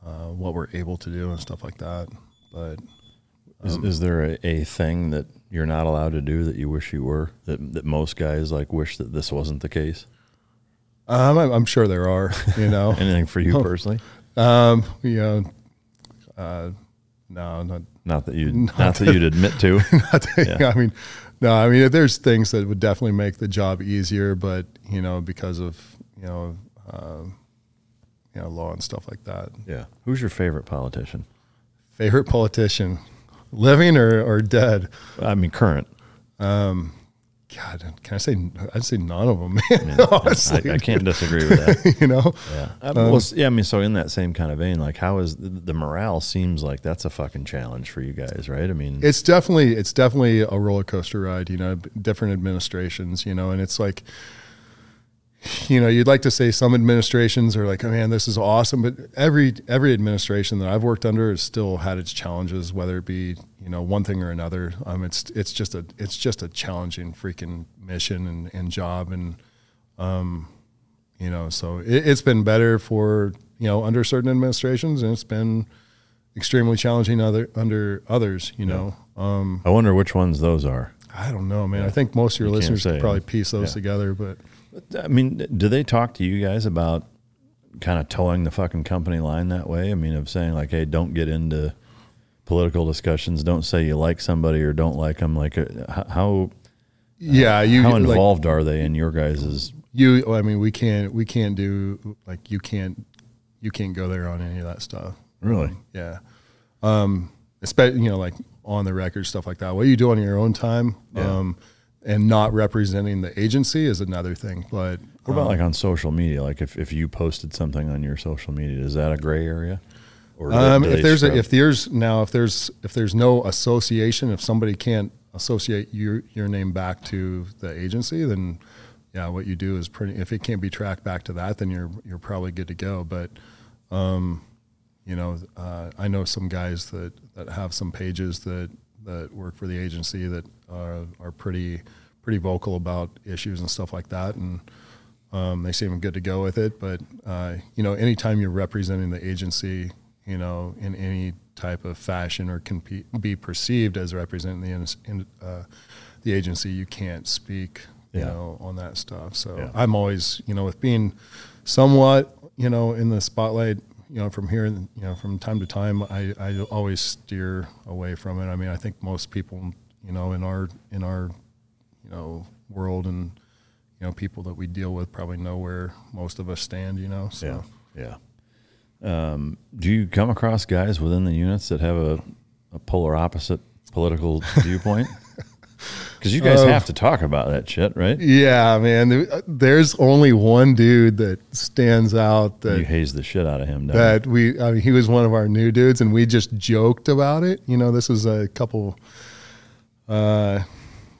uh, what we're able to do and stuff like that. But is, um, is there a, a thing that you're not allowed to do that you wish you were that that most guys like wish that this wasn't the case? Um, I'm, I'm sure there are. [laughs] You know, anything for you [laughs] personally? Um, you know, uh, no, not not that you [laughs] not, not that you'd admit to. not that, yeah. I mean, no, I mean, there's things that would definitely make the job easier, but you know, because of you know, uh, you know, law and stuff like that. Yeah. Who's your favorite politician? Favorite politician, living or or dead? I mean, current. Um, God, can I say? I'd say none of them. I, mean, [laughs] I, I, can't disagree with that. [laughs] you know, yeah. Um, well, yeah. I mean, so in that same kind of vein, like, how is the, the, morale? Seems like that's a fucking challenge for you guys, right? I mean, it's definitely it's definitely a roller coaster ride. You know, different administrations. You know, and it's like you know, you'd like to say some administrations are like, oh man, this is awesome, but every every administration that I've worked under has still had its challenges, whether it be you know one thing or another. Um, it's it's just a it's just a challenging freaking mission and, and job, and um, you know, so it, it's been better for you know under certain administrations, and it's been extremely challenging other under others. You yeah. know, um, I wonder which ones those are. I don't know, man. Yeah. I think most of your you listeners could probably piece those yeah. together, but I mean, do they talk to you guys about kind of towing the fucking company line that way? I mean, of saying like, hey, don't get into political discussions. Don't say you like somebody or don't like them. Like, uh, how? Yeah, you. How involved like, are they in your guys's? You. I mean, we can't. We can't do like you can't. You can't go there on any of that stuff. Really? Um, yeah. Um, especially you know like on the record stuff like that. What you do on your own time. Yeah. Um, and not representing the agency is another thing. But what about um, like on social media? Like if, if you posted something on your social media, is that a gray area? Or um, if there's a, if there's now if there's if there's no association, if somebody can't associate your your name back to the agency, then yeah, what you do is pretty. If it can't be tracked back to that, then you're you're probably good to go. But um, you know, uh, I know some guys that that have some pages that that work for the agency that are, are pretty pretty vocal about issues and stuff like that, and um, they seem good to go with it. But uh, you know, anytime you're representing the agency, you know, in any type of fashion or can be perceived as representing the in, uh, the agency, you can't speak, you yeah. know, on that stuff. So yeah. I'm always, you know, with being somewhat, you know, in the spotlight, you know, from here, you know, from time to time, I, I always steer away from it. I mean, I think most people, you know, in our in our, you know, world and you know, people that we deal with probably know where most of us stand. You know, so yeah, yeah. Um, do you come across guys within the units that have a, a polar opposite political viewpoint? [laughs] Because you guys uh, have to talk about that shit, right? Yeah, man. There's only one dude that stands out that you haze the shit out of him. That we, I mean, he was one of our new dudes, and we just joked about it. You know, this was a couple, uh,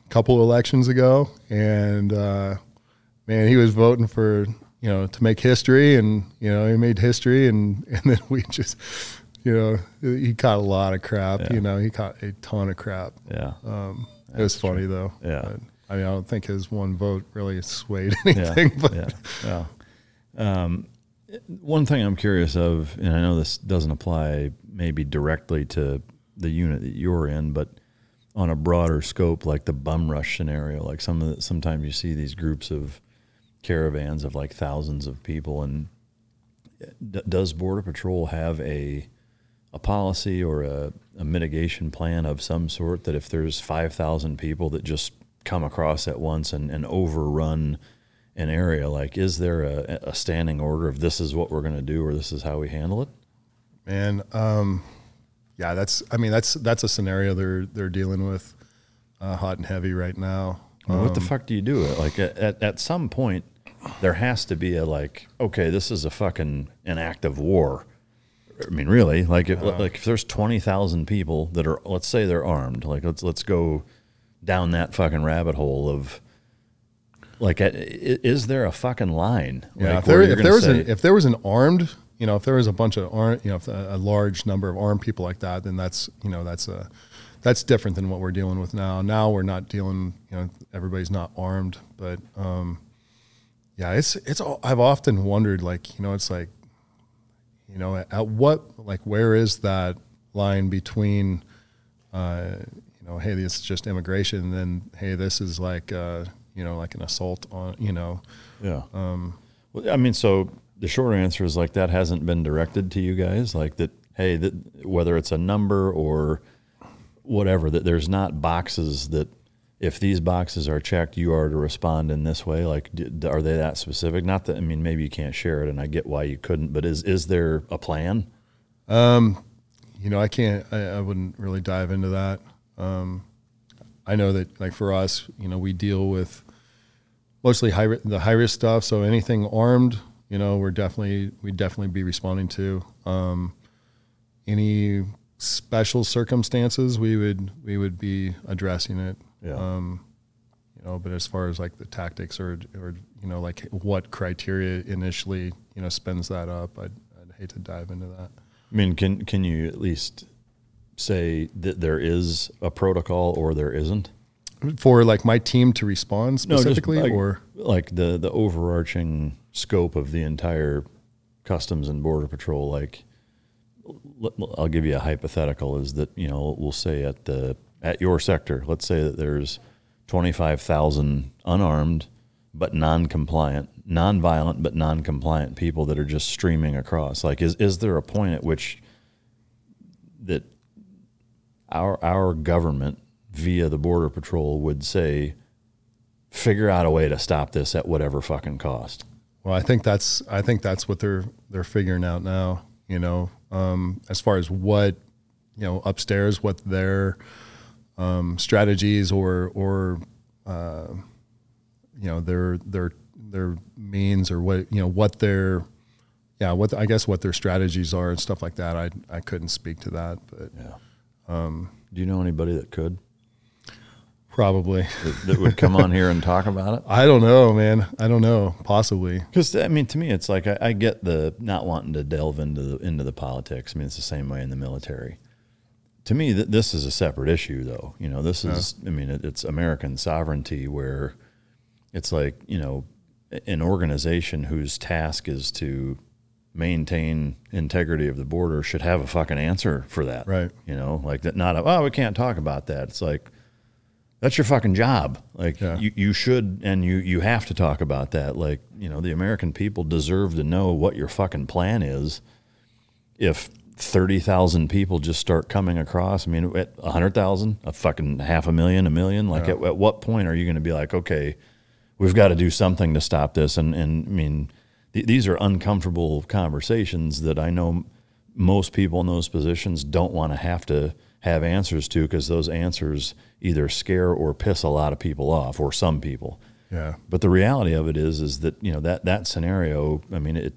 couple elections ago, and uh, man, he was voting for you know to make history, and you know he made history, and [laughs] and then we just you know, he caught a lot of crap. Yeah. You know, he caught a ton of crap. Yeah. Um, it was funny true. though. Yeah. But, I mean, I don't think his one vote really swayed [laughs] anything. Yeah. But yeah. yeah. Um, one thing I'm curious of, and I know this doesn't apply maybe directly to the unit that you're in, but on a broader scope, like the bum rush scenario, like some the, sometimes you see these groups of caravans of like thousands of people, and d- does Border Patrol have a a policy or a, a mitigation plan of some sort that if there's 5,000 people that just come across at once and, and overrun an area, like is there a, a standing order of this is what we're going to do or this is how we handle it? Man, um, yeah, that's. I mean, that's that's a scenario they're they're dealing with uh, hot and heavy right now. Um, what the um, fuck do you do? Like at, at some point, there has to be a like, okay, this is a fucking an act of war I mean, really, like if uh, like if there's twenty thousand people that are, let's say they're armed, like let's let's go down that fucking rabbit hole of like, is there a fucking line? Yeah, if there, if there was say, an if there was an armed, you know, if there was a bunch of armed, you know, if a, a large number of armed people like that, then that's, you know, that's a, that's different than what we're dealing with now. Now we're not dealing, you know, everybody's not armed, but, um, yeah, it's, it's, all, I've often wondered, like, you know, it's like, you know, at what, like, where is that line between, uh, you know, hey, this is just immigration, and then, hey, this is like, uh, you know, like an assault on, you know, Yeah. Um, well, I mean, so the short answer is like that hasn't been directed to you guys, like that. Hey, that whether it's a number or whatever, that there's not boxes that if these boxes are checked, you are to respond in this way. Like, are they that specific? Not that I mean, maybe you can't share it, and I get why you couldn't. But is is there a plan? you know, I can't, I, I wouldn't really dive into that. Um, I know that like for us, you know, we deal with mostly high, the high risk stuff. So anything armed, you know, we're definitely, we'd definitely be responding to, um, any special circumstances, we would, we would be addressing it. Yeah. Um, you know, but as far as like the tactics or, or, you know, like what criteria initially, you know, spins that up, I'd, I'd hate to dive into that. I mean, can can you at least say that there is a protocol or there isn't? for like my team to respond specifically like, or like the the overarching scope of the entire customs and border patrol like I'll give you a hypothetical is that you know we'll say at the at your sector let's say that there's 25,000 unarmed but non-compliant non-violent but non-compliant people that are just streaming across like is is there a point at which that our our government via the border patrol would say figure out a way to stop this at whatever fucking cost. Well i think that's i think that's what they're they're figuring out now you know um, as far as what you know upstairs what their um, strategies or or uh, you know their their their means or what you know what their yeah what i guess what their strategies are and stuff like that i i couldn't speak to that but Yeah. Um, Do you know anybody that could probably that, that would come on here and talk about it? [laughs] i don't know man i don't know possibly Because I mean, to me, it's like I, I get the not wanting to delve into the into the politics. I mean, it's the same way in the military. To me, th- this is a separate issue, though. You know, this is. I mean, it, it's American sovereignty, where it's like you know, an organization whose task is to maintain integrity of the border should have a fucking answer for that. Right. You know, like that. Not a, oh, we can't talk about that. It's like that's your fucking job. Like Yeah. you, you should and you you have to talk about that. Like, you know, the American people deserve to know what your fucking plan is. If thirty thousand people just start coming across, I mean, at a hundred thousand, a fucking half a million, a million, like at, at what point are you going to be like, okay, we've got to do something to stop this? And and I mean, th- these are uncomfortable conversations that I know most people in those positions don't want to have to have answers to because those answers either scare or piss a lot of people off or some people. yeah But the reality of it is, is that you know that that scenario. I mean, it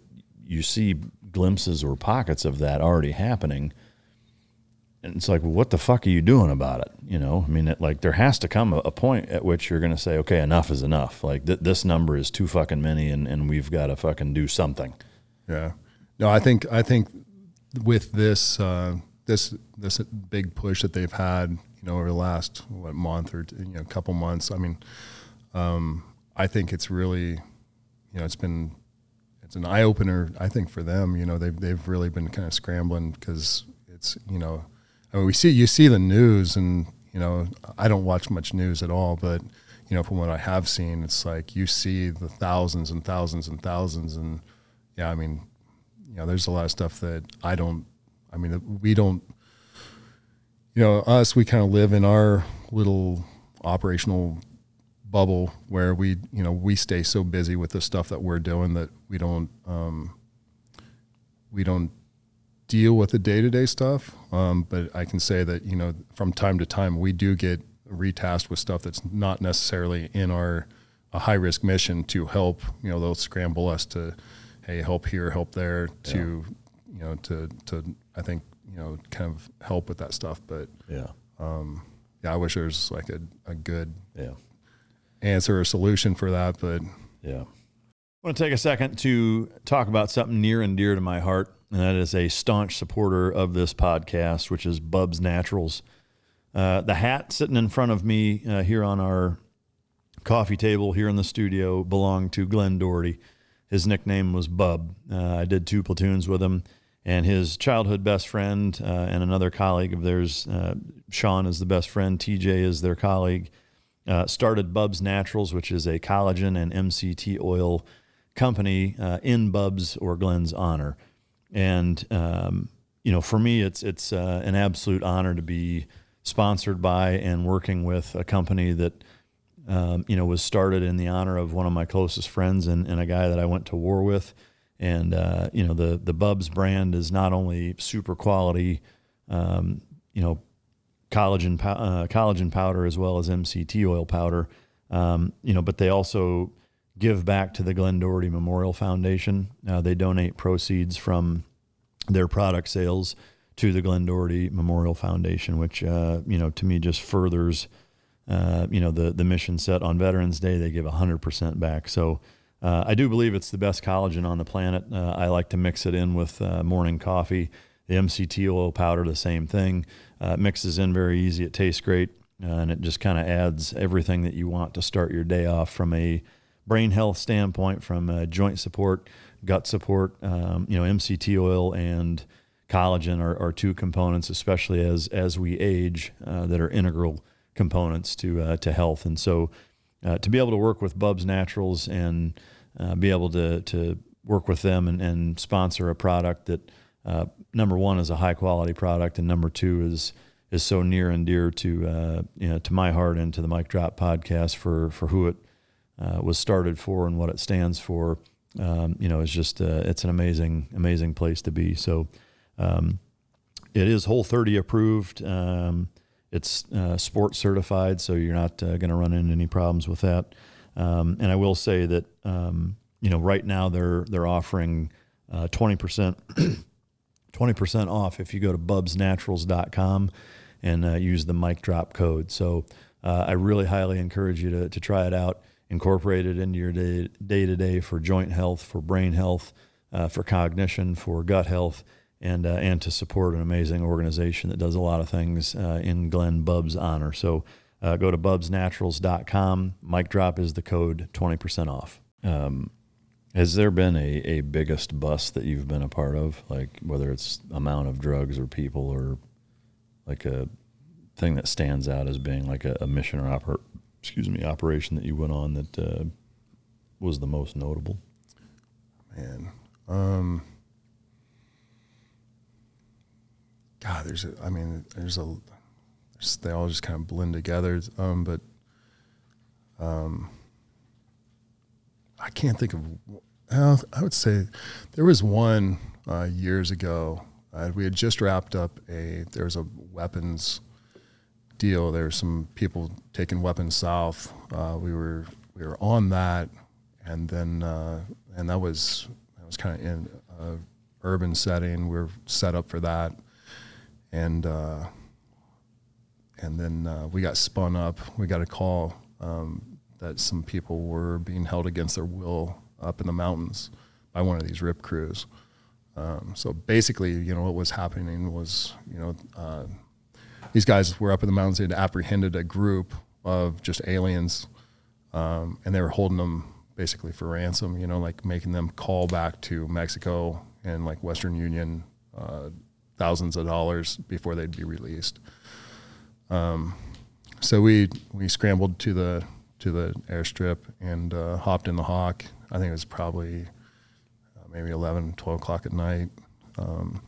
you see glimpses or pockets of that already happening, and it's like, well, what the fuck are you doing about it? You know, I mean, it, like there has to come a, a point at which you're going to say, okay, enough is enough. Like th- this number is too fucking many, and and we've got to fucking do something. Yeah. No, I think I think with this uh, this this big push that they've had, you know, over the last what month or you know couple months. I mean, um, I think it's really, you know, it's been it's an eye opener. I think for them, you know, they've they've really been kind of scrambling because it's you know, I mean, we see you see the news and you know, I don't watch much news at all, but you know, from what I have seen, it's like you see the thousands and thousands and thousands and yeah, I mean, you know, there's a lot of stuff that I don't, I mean, we don't, you know, us, we kind of live in our little operational bubble where we, you know, we stay so busy with the stuff that we're doing that we don't, um, we don't deal with the day to day stuff. Um, but I can say that, you know, from time to time, we do get retasked with stuff that's not necessarily in our a high risk mission to help, you know, they'll scramble us to, hey, help here, help there to, you know, to, to, I think, you know, kind of help with that stuff. But Yeah, yeah, I wish there was like a, a good yeah, answer or solution for that. But yeah. I want to take a second to talk about something near and dear to my heart, and that is a staunch supporter of this podcast, which is Bubs Naturals. Uh, the hat sitting in front of me uh, here on our coffee table here in the studio belonged to Glen Doherty. His nickname was Bub. Uh, I did two platoons with him, and his childhood best friend uh, and another colleague of theirs, uh, Sean is the best friend, TJ is their colleague, uh, started Bubs Naturals, which is a collagen and MCT oil company in Bubs or Glen's honor. And um, you know, for me, it's it's an absolute honor to be sponsored by and working with a company that um, you know was started in the honor of one of my closest friends and, and a guy that I went to war with. And uh, you know the the Bubs brand is not only super quality, um, you know, collagen uh, collagen powder as well as MCT oil powder. Um, you know, but they also give back to the Glen Doherty Memorial Foundation. Uh, they donate proceeds from their product sales to the Glen Doherty Memorial Foundation, which uh, you know to me just furthers uh, you know the the mission set on Veterans Day. They give hundred percent back. So uh, I do believe it's the best collagen on the planet. Uh, I like to mix it in with uh, morning coffee. The MCT oil powder, the same thing. Uh, mixes in very easy. It tastes great, and it just kind of adds everything that you want to start your day off from a brain health standpoint, from joint support, gut support. Um, you know, MCT oil and collagen are, are two components, especially as as we age, uh, that are integral components to uh, to health. And so, uh, to be able to work with Bubs Naturals and uh, be able to to work with them and, and sponsor a product that uh, number one is a high quality product, and number two is is so near and dear to uh, you know to my heart and to the Mike Drop podcast for for who it was started for and what it stands for. Um, you know, it's just it's an amazing amazing place to be. So. Um, it is Whole 30 approved. Um, it's uh, sports certified, so you're not uh, going to run into any problems with that. Um, and I will say that um, you know right now they're they're offering uh, twenty percent [clears throat] twenty percent off if you go to bubsnaturals.com and uh, use the Mike Drop code. So uh, I really highly encourage you to to try it out, incorporate it into your day to day for joint health, for brain health, uh, for cognition, for gut health and uh, and to support an amazing organization that does a lot of things uh, in Glen Bub's honor. So uh, go to bubsnaturals.com. Mike Drop is the code, 20% off. Um, has there been a, a biggest bust that you've been a part of, like whether it's amount of drugs or people or like a thing that stands out as being like a, a mission or oper- excuse me operation that you went on that uh, was the most notable? Man, um, God, there's a, I mean, there's a, there's, they all just kind of blend together. Um, but, um, I can't think of, well, I would say there was one uh, years ago. Uh, we had just wrapped up a, there was a weapons deal. There were some people taking weapons south. Uh, we were, we were on that. And then, uh, and that was, that was kind of in urban setting. We are set up for that and uh, and then uh, we got spun up. We got a call um, that some people were being held against their will up in the mountains by one of these rip crews. Um, so basically, you know, what was happening was, you know, uh, these guys were up in the mountains. They had apprehended a group of just aliens, um, and they were holding them basically for ransom. You know, like making them call back to Mexico and like Western Union uh, thousands of dollars before they'd be released. Um, so we we scrambled to the to the airstrip and uh, hopped in the Hawk. I think it was probably uh, maybe 11, 12 o'clock at night. Um,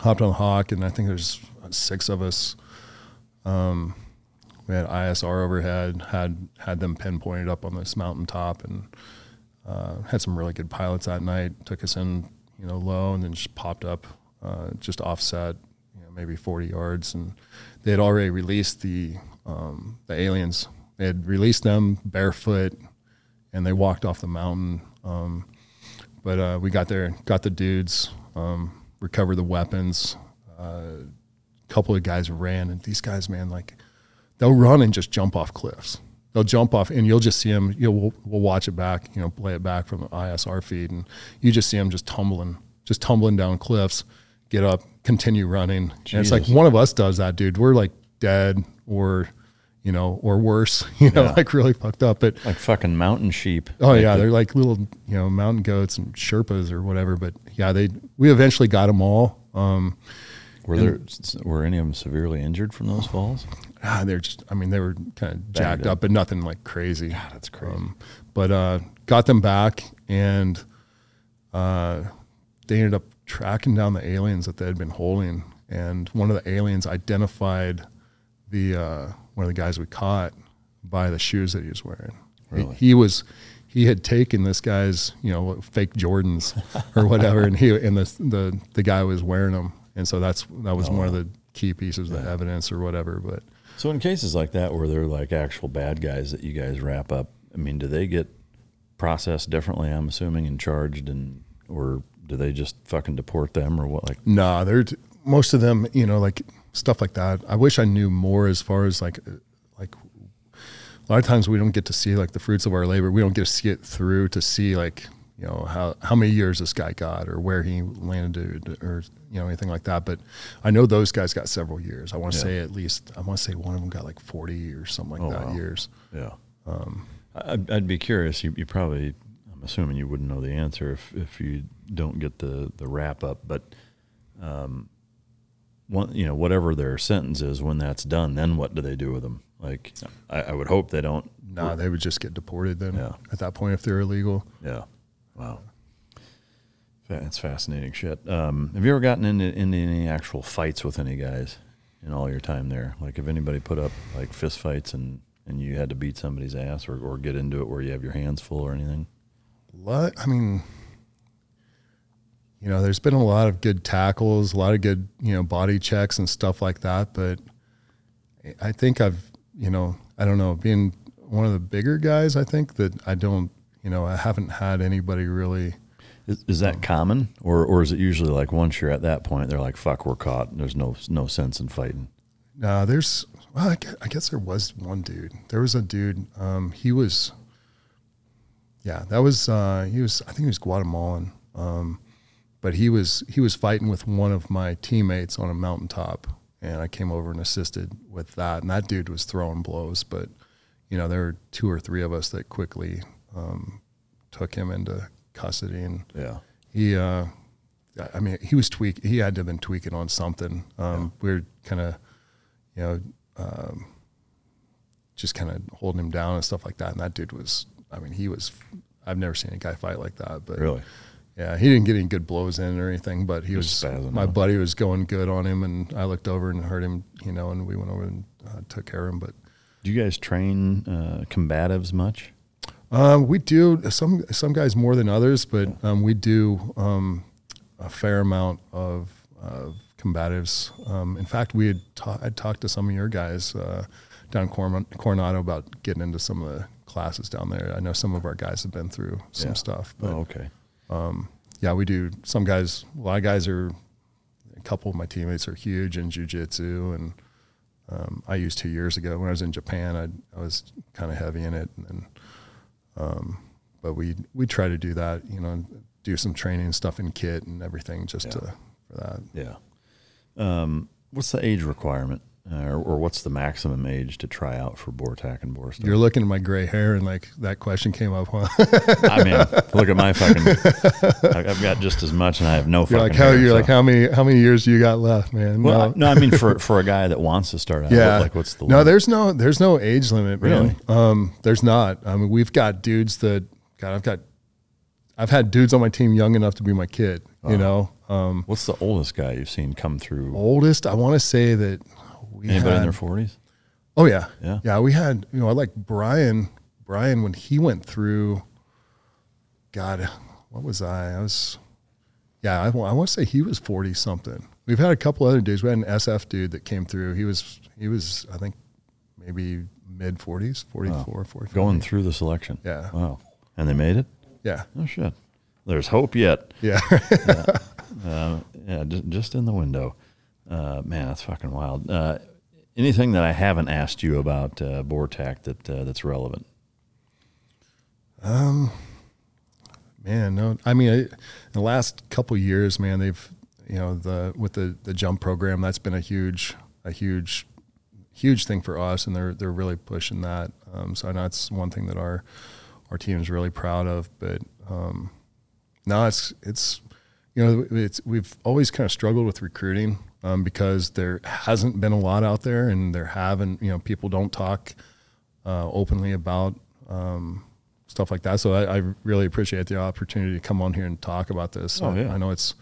hopped on the Hawk, and I think there's six of us. Um, we had ISR overhead, had had them pinpointed up on this mountaintop, and uh, had some really good pilots that night. Took us in, you know, low, and then just popped up uh, just offset, you know, maybe 40 yards, and they had already released the um, the aliens. They had released them barefoot, and they walked off the mountain. Um, but uh, we got there, got the dudes, um, recovered the weapons. Uh, a couple of guys ran, and these guys, man, like they'll run and just jump off cliffs. they'll jump off, and you'll just see them. You know, we'll, we'll watch it back, you know, play it back from the ISR feed, and you just see them just tumbling, just tumbling down cliffs, get up, continue running. And it's like one of us does that, dude. We're like dead or, you know, or worse, [laughs] you know, Yeah. like really fucked up. But Like fucking mountain sheep. Oh Like yeah, the- they're like little, you know, mountain goats and Sherpas or whatever. But yeah, they we eventually got them all. Um, were there were any of them severely injured from those falls? [sighs] ah, they're just, I mean, they were kind of jacked up. up, but nothing like crazy. God, that's crazy. Um, but uh, got them back, and uh, they ended up tracking down the aliens that they had been holding. And one of the aliens identified the uh, one of the guys we caught by the shoes that he was wearing. He- Really? He, was he had taken this guy's you know fake Jordans or whatever, and he and the the the guy was wearing them, and so that's that was one of the key pieces of the evidence or whatever. But So in cases like that where they're like actual bad guys that you guys wrap up, I mean, do they get processed differently? I'm assuming and charged, and or do they just fucking deport them or what? Like, Nah, they're t- most of them, you know, like stuff like that. I wish I knew more as far as like, uh, like a lot of times we don't get to see like the fruits of our labor. We don't get to see it through to see like, you know, how, how many years this guy got or where he landed or, you know, anything like that. But I know those guys got several years. I want to Yeah. say at least, I want to say one of them got like 40 or something like Oh, that wow. years. yeah. Um, I'd, I'd be curious. You, you probably, I'm assuming you wouldn't know the answer if, if you don't get the the wrap up, but. Um, one, you know, whatever their sentence is, when that's done, then what do they do with them? Like, I, I would hope they don't. Nah, they would just get deported then Yeah. at that point if they're illegal. Yeah. Wow. That's fascinating shit. Um, have you ever gotten into, into any actual fights with any guys in all your time there? Like, if anybody put up like fist fights and, and you had to beat somebody's ass or, or get into it where you have your hands full or anything? What? i mean you know there's been a lot of good tackles a lot of good you know body checks and stuff like that but i think i've you know i don't know being one of the bigger guys i think that i don't you know i haven't had anybody really Is, is that common, or or is it usually like once you're at that point, they're like, "Fuck, we're caught. There's no no sense in fighting." No, there's. Well, I guess, I guess there was one dude. There was a dude. Um, he was. Yeah, that was. Uh, he was. I think he was Guatemalan. Um, but he was he was fighting with one of my teammates on a mountaintop, and I came over and assisted with that. And that dude was throwing blows, but you know there were two or three of us that quickly um, took him into custody and Yeah. he uh I mean he was tweak he had to have been tweaking on something. Um we are kinda you know, um just kinda holding him down and stuff like that. And that dude was I mean, he was I've never seen a guy fight like that. But Really? Yeah, he didn't get any good blows in or anything, but he was Just spazzing my buddy was going good on him and I looked over and heard him, you know, and we went over and uh, took care of him. But Do you guys train uh, combatives much? Um, we do some some guys more than others, but um, we do um, a fair amount of, of combatives. Um, in fact, we had ta- I talked to some of your guys uh, down Corm- Coronado about getting into some of the classes down there. I know some of our guys have been through some Yeah. stuff, but Oh, okay. Yeah, we do. Some guys, a lot of guys are. A couple of my teammates are huge in jujitsu, and um, I used two years ago when I was in Japan. I I was kind of heavy in it, and um, but we we try to do that. You know, do some training stuff in kit and everything just to for that. Yeah. Um, what's the age requirement, uh, or, or what's the maximum age to try out for Bortac and Borstar? You're looking at my gray hair, and like that question came up. Huh? I mean, [laughs] look at my fucking. I've got just as much, and I have no. you're fucking like how hair, you're so- like how many how many years do you got left, man? Well, no. I, no, I mean for [laughs] for a guy that wants to start out. Yeah. Like, what's the no? limit? There's no there's no age limit. Man. Really? Um, there's not. I mean, we've got dudes that God, I've got, I've had dudes on my team young enough to be my kid. You know, um, What's the oldest guy you've seen come through? oldest. I want to say that we Anybody had, in their forties? Oh yeah, Yeah? yeah. We had you know I like Brian. Brian when he went through. God, what was I? I was. Yeah, I, I want to say he was forty something. We've had a couple other dudes. We had an SF dude that came through. He was he was I think maybe mid forties, 44, 45. Going through the selection. Yeah. Wow. And they made it. Yeah, Oh shit. There's hope yet. yeah. [laughs] Uh, yeah, just in the window. Uh, man, that's fucking wild. Uh, anything that I haven't asked you about uh, BORTAC that uh, that's relevant? Um, man, no. I mean, I, the last couple years, man, they've you know the with the the jump program that's been a huge a huge huge thing for us, and they're they're really pushing that. Um, so I know it's one thing that our our team is really proud of. But um, no, it's it's you know it's we've always kind of struggled with recruiting um, because there hasn't been a lot out there, and there haven't you know people don't talk uh, openly about. Um, stuff like that. So I, I, really appreciate the opportunity to come on here and talk about this. Oh, yeah. I know it's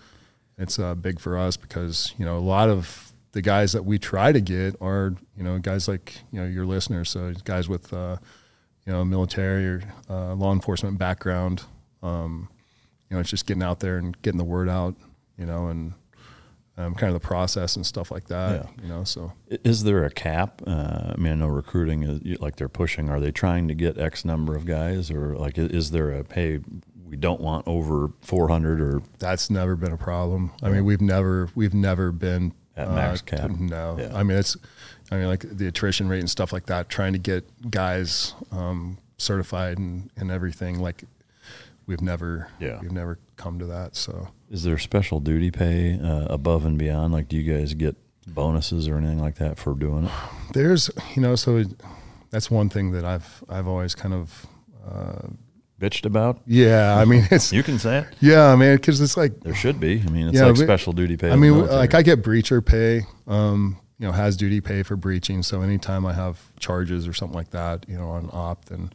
it's uh, big for us because you know a lot of the guys that we try to get are you know guys like you know your listeners, so guys with uh, you know military or uh, law enforcement background. Um, you know, it's just getting out there and getting the word out. You know, and um, kind of the process and stuff like that. Yeah. You know, so Is there a cap? Uh, I mean, I know recruiting is like they're pushing. Are they trying to get X number of guys, or like is there a hey, we don't want over four hundred or that's never been a problem. I mean, we've never we've never been uh, At max cap? No, Yeah. I mean it's, I mean like the attrition rate and stuff like that. Trying to get guys um, certified and, and everything like we've never Yeah. we've never come to that. So is there special duty pay uh, above and beyond? Like, do you guys get bonuses or anything like that for doing it? [sighs] there's you know so it, that's one thing that I've I've always kind of uh, Bitched about? yeah. I mean it's You can say it. yeah, I mean, because it's like There should be. I mean, it's Yeah, like but- special duty pay. I mean, like I get breacher pay, um, you know, haz duty pay for breaching. So anytime I have charges or something like that, you know, on op, then,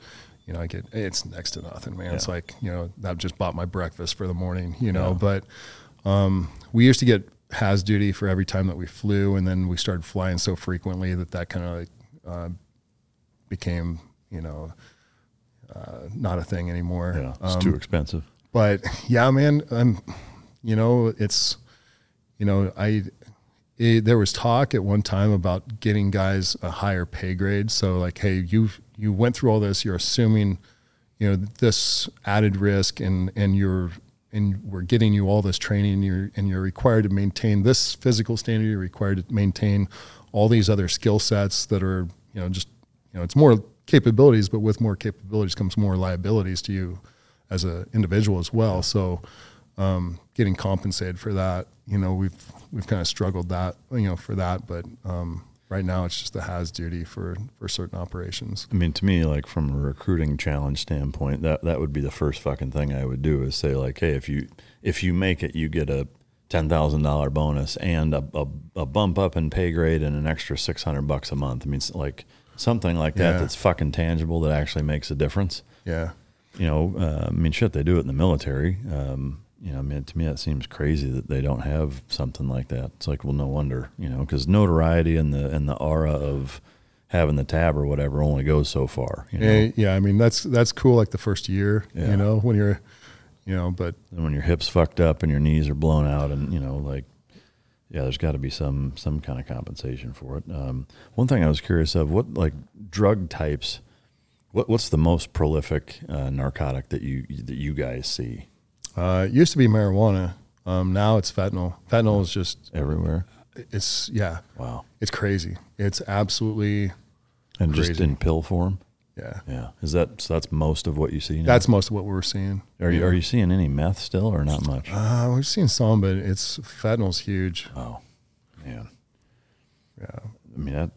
you know, I get it's next to nothing, man. It's like you know, I've just bought my breakfast for the morning, you know. Yeah. But um, we used to get haz duty for every time that we flew, and then we started flying so frequently that that kind of like, uh, became, you know, uh, not a thing anymore. yeah, it's Um, too expensive. but yeah, man, I'm, you know, it's, you know, I, it, there was talk at one time about getting guys a higher pay grade. So like, hey, you you went through all this. You're assuming, you know, this added risk, and and you're and we're getting you all this training. And you're and you're required to maintain this physical standard. You're required to maintain all these other skill sets that are, you know, just you know, it's more capabilities, but with more capabilities comes more liabilities to you as an individual as well. So, um, getting compensated for that, you know, we've we've kind of struggled that, you know, for that. But um, right now, it's just a haz duty for for certain operations. I mean, to me, like from a recruiting challenge standpoint, that that would be the first fucking thing I would do is say like, hey, if you if you make it, you get a ten thousand dollar bonus and a, a, a bump up in pay grade and an extra six hundred bucks a month. I mean, it's like something like that Yeah. that's fucking tangible that actually makes a difference. Yeah, You know, uh, I mean, shit, they do it in the military. Um, you know, I mean, to me, that seems crazy that they don't have something like that. It's like, well, no wonder, you know, because notoriety and the and the aura of having the tab or whatever only goes so far. You know, yeah, yeah. I mean, that's that's cool. Like the first year, Yeah. you know, when you're, you know, but and when your hips fucked up and your knees are blown out, and you know, like, yeah, there's got to be some some kind of compensation for it. Um, one thing I was curious of, what like drug types, what what's the most prolific uh, narcotic that you that you guys see uh, it used to be marijuana. Um, now it's fentanyl. Fentanyl is just everywhere? it's yeah, Wow, it's crazy. It's absolutely and just in pill form. yeah. Yeah, is that so? That's most of what you see. Now? That's most of what we're seeing. are you are you seeing any meth still or not much? Uh, we've seen some, but it's fentanyl's huge. Oh, man. Yeah. I mean that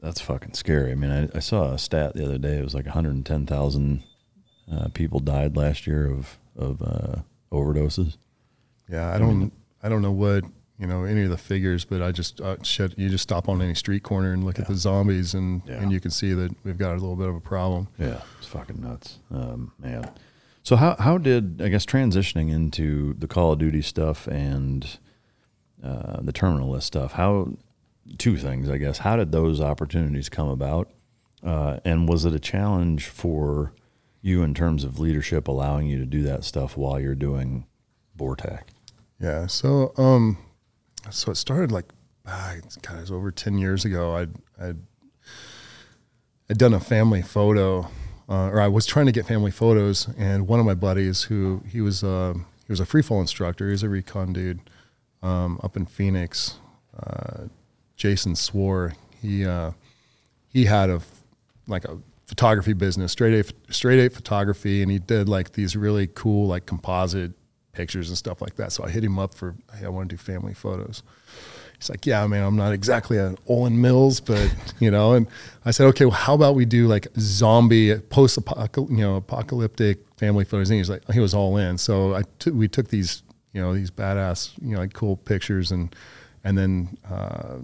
that's fucking scary. I mean, I, I saw a stat the other day. It was like 110,000 uh, people died last year of of uh, overdoses. Yeah, I don't, I don't know what you know any of the figures, but I just uh, shit. You just stop on any street corner and look at the zombies, and Yeah. and you can see that we've got a little bit of a problem. Yeah, it's fucking nuts, um, man. So how how did I guess transitioning into the Call of Duty stuff and uh, the terminal list stuff? How two things, I guess. How did those opportunities come about? Uh, and was it a challenge for you in terms of leadership, allowing you to do that stuff while you're doing Bortac? Yeah. So, um, so it started like, ah, God, it was over ten years ago. I'd, I'd, I'd done a family photo, uh, or I was trying to get family photos, and one of my buddies, who he was, uh, he was a free fall instructor. He's a recon dude, um, up in Phoenix. Uh, Jason swore he uh, he had a like a photography business, straight A straight A photography, and he did like these really cool like composite pictures and stuff like that. So I hit him up for hey, I want to do family photos. He's like, yeah, man, I'm not exactly an Olan Mills, but [laughs] you know. And I said, okay, well, how about we do like zombie post you know apocalyptic family photos? And he's like, he was all in. So I t- we took these you know these badass you know like cool pictures and and then uh,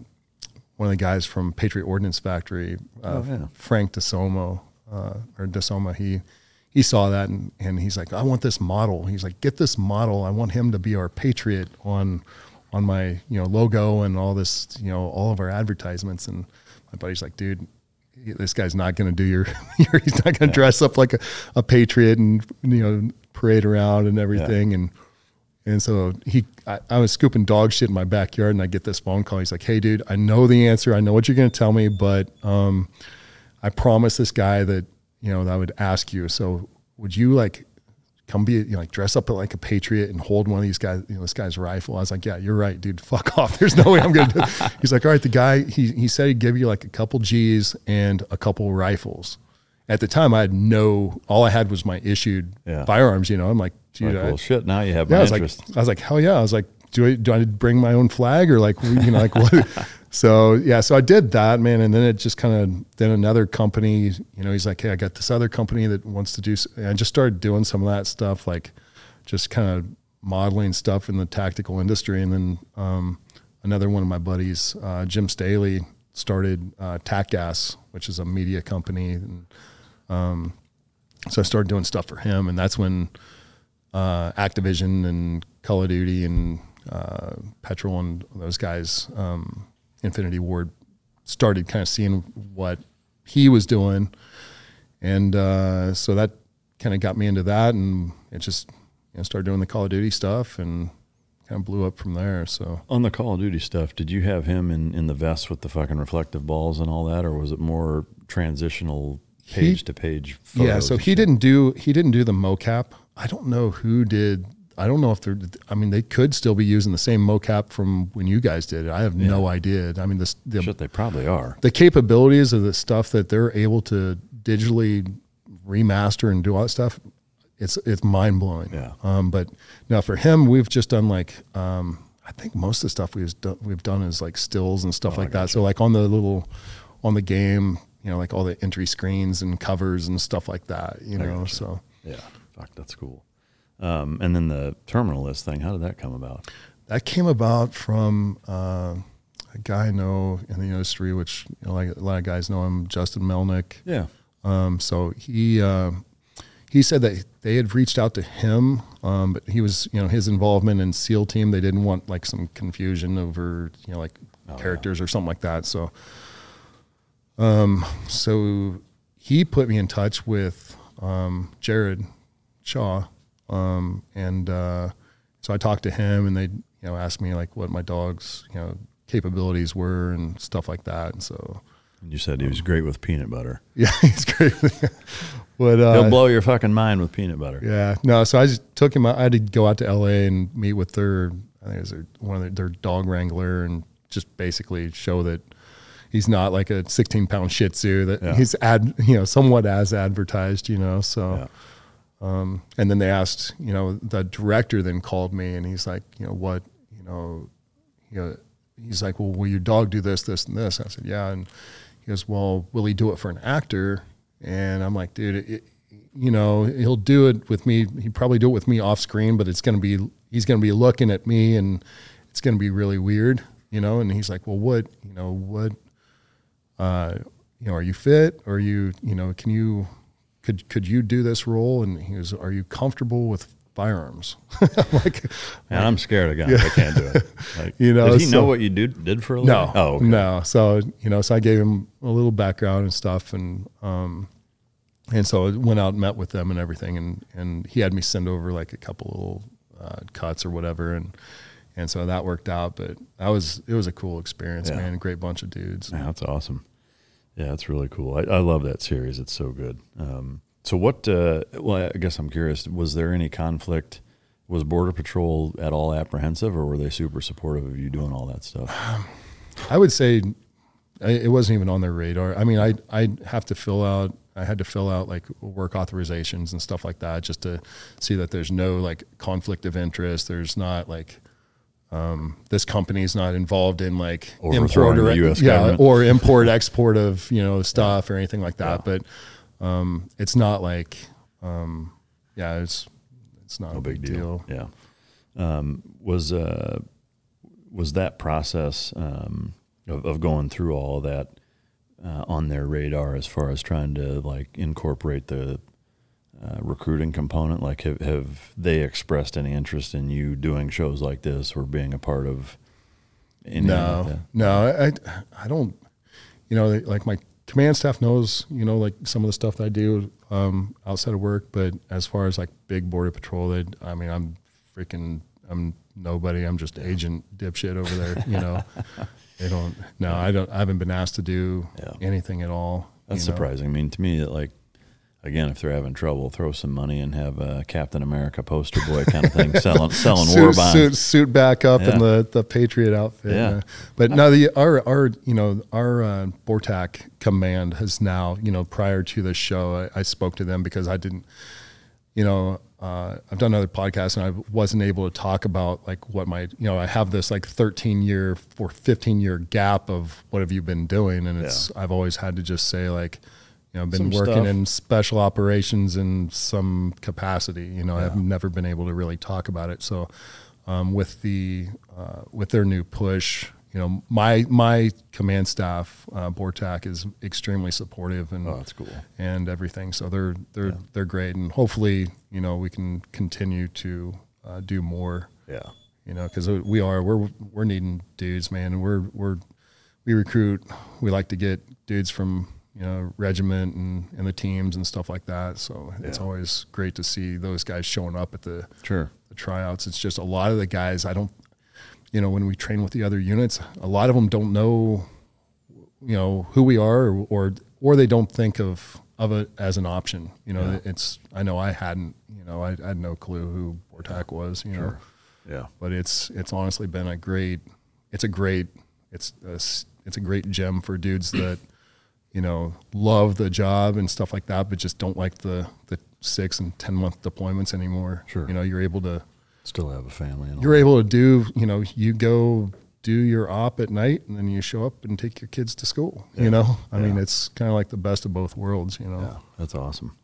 one of the guys from Patriot Ordnance Factory, uh, oh, yeah. Frank DeSomo uh, or DeSomma, he he saw that and, and he's like, I want this model. He's like, get this model. I want him to be our patriot on on my you know logo and all this you know all of our advertisements and my buddy's like dude this guy's not going to do your, [laughs] your, he's not going to yeah. dress up like a, a patriot and you know parade around and everything yeah. and and so he I, I, was scooping dog shit in my backyard and I get this phone call he's like hey dude I know the answer I know what you're going to tell me but um, I promised this guy that you know that I would ask you so would you like come be you know, like dress up like a patriot and hold one of these guys, you know, this guy's rifle. I was like, yeah, you're right, dude. [laughs] Fuck off. There's no way I'm gonna do. It. [laughs] He's like, all right. The guy he he said he'd give you like a couple G's and a couple rifles. At the time, I had no. All I had was my issued yeah. firearms. You know, I'm like, dude, like, well, shit. Now you have yeah, my I was interest. Like, I was like, hell yeah. I was like, do I do I bring my own flag or like you know like what? [laughs] so yeah, so I did that, man, and then it just kind of then another company, you know, he's like, hey, I got this other company that wants to do. And I just started doing some of that stuff, like just kind of modeling stuff in the tactical industry, and then um, another one of my buddies, uh, Jim Staley, started uh, TacGas, which is a media company, and um, so I started doing stuff for him, and that's when uh, Activision and Call of Duty and uh, Petrol and those guys um, Infinity Ward started kind of seeing what he was doing, and uh, so that kind of got me into that, and it just you know, started doing the Call of Duty stuff, and kind of blew up from there. So on the Call of Duty stuff, did you have him in in the vest with the fucking reflective balls and all that, or was it more transitional page he, to page? Yeah, so he didn't do he didn't do the mocap. I don't know who did I don't know if they're. I mean, they could still be using the same mocap from when you guys did it. I have yeah. no idea. I mean, this the, Shit, they probably are. The capabilities of the stuff that they're able to digitally remaster and do all that stuff, it's it's mind blowing. Yeah. Um, but now for him, we've just done like um, I think most of the stuff we've done, we've done is like stills and stuff oh, like that. So like on the little on the game, you know, like all the entry screens and covers and stuff like that. You know, so yeah, fuck, that's cool. Um, and then the terminal list thing, how did that come about? That came about from uh, a guy I know in the industry, which you know, like a lot of guys know him, Justin Melnick. Yeah. Um, so he uh, he said that they had reached out to him, um, but he was you know his involvement in SEAL team. They didn't want like some confusion over you know like oh, characters yeah. or something like that. So, um, so he put me in touch with um, Jared Shaw, um, and uh, so I talked to him, and they you know asked me like what my dog's you know capabilities were and stuff like that. And so you said he was great with peanut butter. [laughs] Yeah, he's great. [laughs] but uh, he'll blow your fucking mind with peanut butter. Yeah, no. So I just took him. I had to go out to L.A. and meet with their I think it was their, one of their, their dog wrangler and just basically show that he's not like a 16 pound Shih Tzu that yeah. he's ad you know somewhat as advertised. You know, so. Yeah um, and then they asked, you know, the director then called me and he's like, you know, what, you know, you know, he's like, well, will your dog do this, this, and this? And I said, yeah. And he goes, well, will he do it for an actor? And I'm like, dude, it, you know, he'll do it with me. He probably do it with me off screen, but it's going to be, he's going to be looking at me and it's going to be really weird, you know? And he's like, well, what, you know, what, uh, you know, are you fit? Or are you, you know, can you, could could you do this role? And he goes, are you comfortable with firearms? I'm [laughs] like, Man, I'm scared of guns. Yeah. I can't do it. [laughs] Like, you know, did he so, know what you do, did for a living? No, oh, okay. no. So you know, so I gave him a little background and stuff, and um, and so I went out and met with them and everything, and and he had me send over like a couple little uh, cuts or whatever, and and so that worked out. But that was it was a cool experience, yeah. man. Great bunch of dudes. Yeah, that's awesome. Yeah, it's really cool. I, I love that series. It's so good. Um, so what? Uh, well, I guess I'm curious. Was there any conflict? Was Border Patrol at all apprehensive, or were they super supportive of you doing all that stuff? [sighs] I would say it wasn't even on their radar. I mean, I I have to fill out. I had to fill out like work authorizations and stuff like that just to see that there's no like conflict of interest. There's not like um, this is not involved in like import or yeah, government. or import export of you know stuff or anything like that. But um, it's not like um, yeah, it's it's not No a big deal. Yeah. Um, was uh, was that process um, of, of going through all that uh, on their radar as far as trying to like incorporate the uh, recruiting component? Like, have, have they expressed any interest in you doing shows like this or being a part of? anything no, like no, I, I don't. You know, like my command staff knows, you know, like some of the stuff that I do um, outside of work. But as far as like big border patrol, they, I mean, I'm freaking, I'm nobody. I'm just agent dipshit over there. You know, [laughs] they don't. No, I don't. I haven't been asked to do Yeah. anything at all. That's you know. surprising. I mean, to me, that like again, if they're having trouble, throw some money and have a Captain America poster boy kind of thing [laughs] selling selling war suit, bonds. suit, suit back up Yeah. in the, the Patriot outfit. Yeah. But now the our our you know our uh, Bortac command has now you know prior to the show I, I spoke to them because I didn't you know uh, I've done other podcasts and I wasn't able to talk about like what my you know I have this like 13 year or 15 year gap of what have you been doing and it's I've always had to just say like you know I've been Some working stuff. in special operations in some capacity you know I've never been able to really talk about it so um, with the uh, with their new push you know my my command staff uh, Bortac is extremely supportive and Oh, that's cool. and everything. So they're they're they're great, and hopefully, you know, we can continue to uh, do more. Yeah. You know, because we are we're we're needing dudes, man. And we're we're we recruit. We like to get dudes from you know regiment and and the teams and stuff like that. So it's always great to see those guys showing up at the Sure. the tryouts. It's just a lot of the guys I don't, you know, when we train with the other units, a lot of them don't know, you know, who we are or or, or they don't think of of it as an option. You know, Yeah. it's I know I hadn't, you know, I, I had no clue who Bortac was. You know, Yeah. but it's it's honestly been a great, it's a great, it's a, it's a great gem for dudes that. You know, love the job and stuff like that, but just don't like the the six and ten month deployments anymore. Sure. You know, you're able to Still have a family. And you're able to do you know you go do your op at night and then you show up and take your kids to school you know i mean it's kind of like the best of both worlds you know Yeah, that's awesome.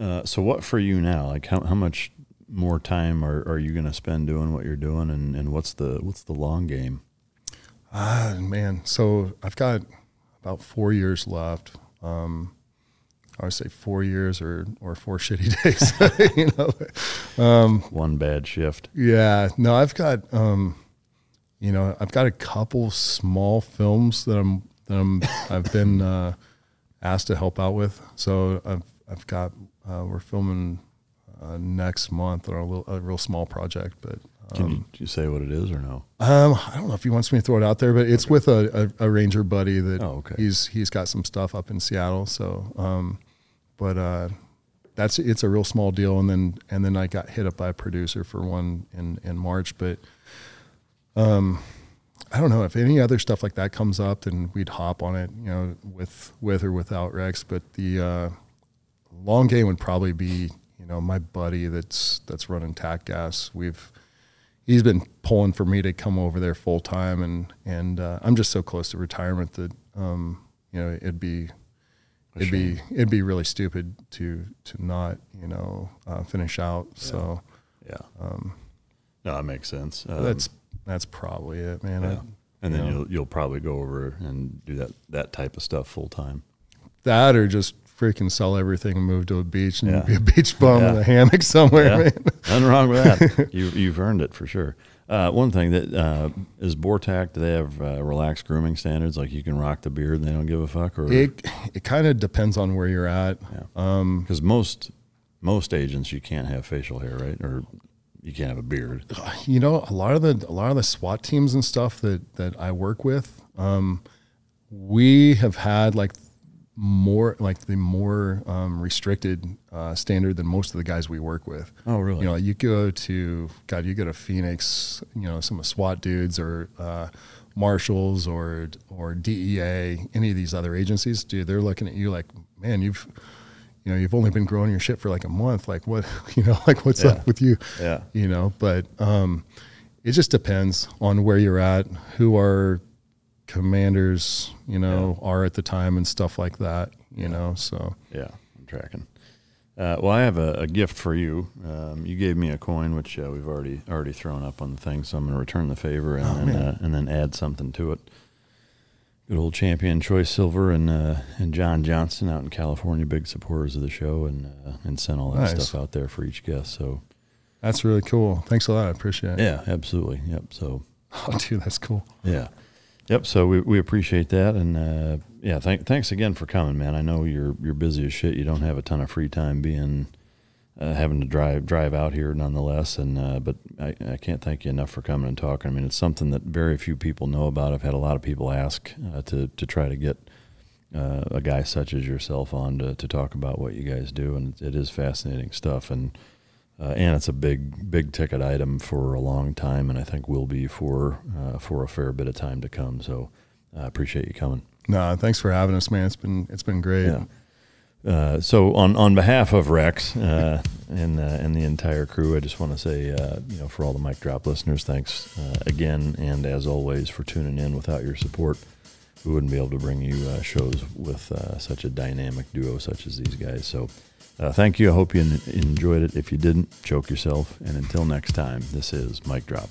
Uh, so, what for you now? Like, how, how much more time are, are you going to spend doing what you're doing, and, and what's the what's the long game? ah man so i've got about four years left um i would say four years or or four [laughs] shitty days [laughs] you know One bad shift. Yeah, no, I've got um, you know, I've got a couple small films that I'm that I'm I've been [laughs] uh, asked to help out with. So I've I've got uh, we're filming uh, next month on a little a real small project, but Can you, you say what it is or no? um, I don't know if he wants me to throw it out there, but it's with a, a, a ranger buddy that Oh, okay. he's he's got some stuff up in Seattle. So, um, but uh, that's it's a real small deal. And then and then I got hit up by a producer for one in in March. But um, I don't know if any other stuff like that comes up, then we'd hop on it. You know, with with or without Rex. But the uh, long game would probably be you know my buddy that's that's running TAC gas. We've he's been pulling for me to come over there full time, and and uh, I'm just so close to retirement that um, you know it'd be it'd be it'd be really stupid to to not you know uh, finish out. So Yeah. Um, no, that makes sense. Um, that's that's probably it, man. I- And then you know. you'll you'll probably go over and do that that type of stuff full time. that or just freaking sell everything and move to a beach and Yeah. be a beach bum in a hammock somewhere, Yeah. man. Nothing wrong with that. [laughs] you you've earned it for sure. Uh, one thing that uh, is Bortac. Do they have uh, relaxed grooming standards? Like you can rock the beard and they don't give a fuck, or It it kind of depends on where you're at. Um, because most most agents you can't have facial hair, right? Or you can't have a beard. you know a lot of the a lot of the SWAT teams and stuff that that I work with, um, we have had like more like the more um, restricted uh, standard than most of the guys we work with. Oh, really? You know, you go to God, you go to Phoenix, you know, some of SWAT dudes or uh, marshals or or DEA, any of these other agencies, dude, they're looking at you like, man, you've you know, you've only been growing your shit for like a month. Like what, [laughs] you know, like what's Yeah. up with you? Yeah. You know, but um, it just depends on where you're at, who our commanders, you know, are at the time and stuff like that. You know, so Yeah, I'm tracking. Uh, well, I have a, a gift for you. Um, you gave me a coin, which uh, we've already already thrown up on the thing, so I'm going to return the favor and then uh, and then add something to it. Good old champion Choice Silver and uh, and John Johnson out in California, big supporters of the show, and uh, and sent all that Nice. stuff out there for each guest. So that's really cool. Thanks a lot. I appreciate it. yeah, absolutely. Yep. So [laughs] Oh, dude, that's cool. Yeah. Yep. So we, we appreciate that, and uh, yeah, thank, thanks again for coming, man. I know you're you're busy as shit. You don't have a ton of free time being uh, having to drive drive out here, nonetheless. And uh, but I, I can't thank you enough for coming and talking. I mean, it's something that very few people know about. I've had a lot of people ask uh, to to try to get uh, a guy such as yourself on to, to talk about what you guys do, and it is fascinating stuff. And uh, and it's a big big ticket item for a long time, and I think will be for uh, for a fair bit of time to come. So I appreciate you coming. No, thanks for having us, man. It's been it's been great. Yeah. Uh, so on on behalf of Rex uh, [laughs] and uh, and the entire crew, I just want to say, uh, you know, for all the Mike Drop listeners, thanks uh, again, and as always for tuning in. Without your support, we wouldn't be able to bring you uh, shows with uh, such a dynamic duo such as these guys. So, uh, thank you. I hope you enjoyed it. If you didn't, choke yourself. And until next time, this is Mike Drop.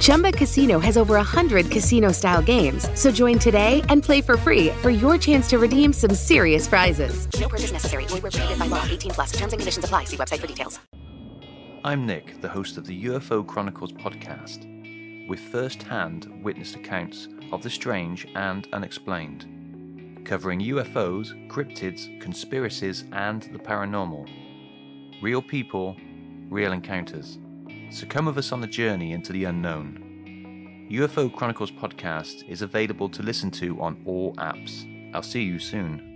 Chumba Casino has over 100 casino style games. So join today and play for free for your chance to redeem some serious prizes. No purchase necessary. Void where prohibited by law. 18 plus. Terms and conditions apply. See website for details. I'm Nick, the host of the UFO Chronicles podcast, with first hand witnessed accounts of the strange and unexplained, covering UFOs, cryptids, conspiracies, and the paranormal. Real people, real encounters. So come with us on the journey into the unknown. UFO Chronicles podcast is available to listen to on all apps. I'll see you soon.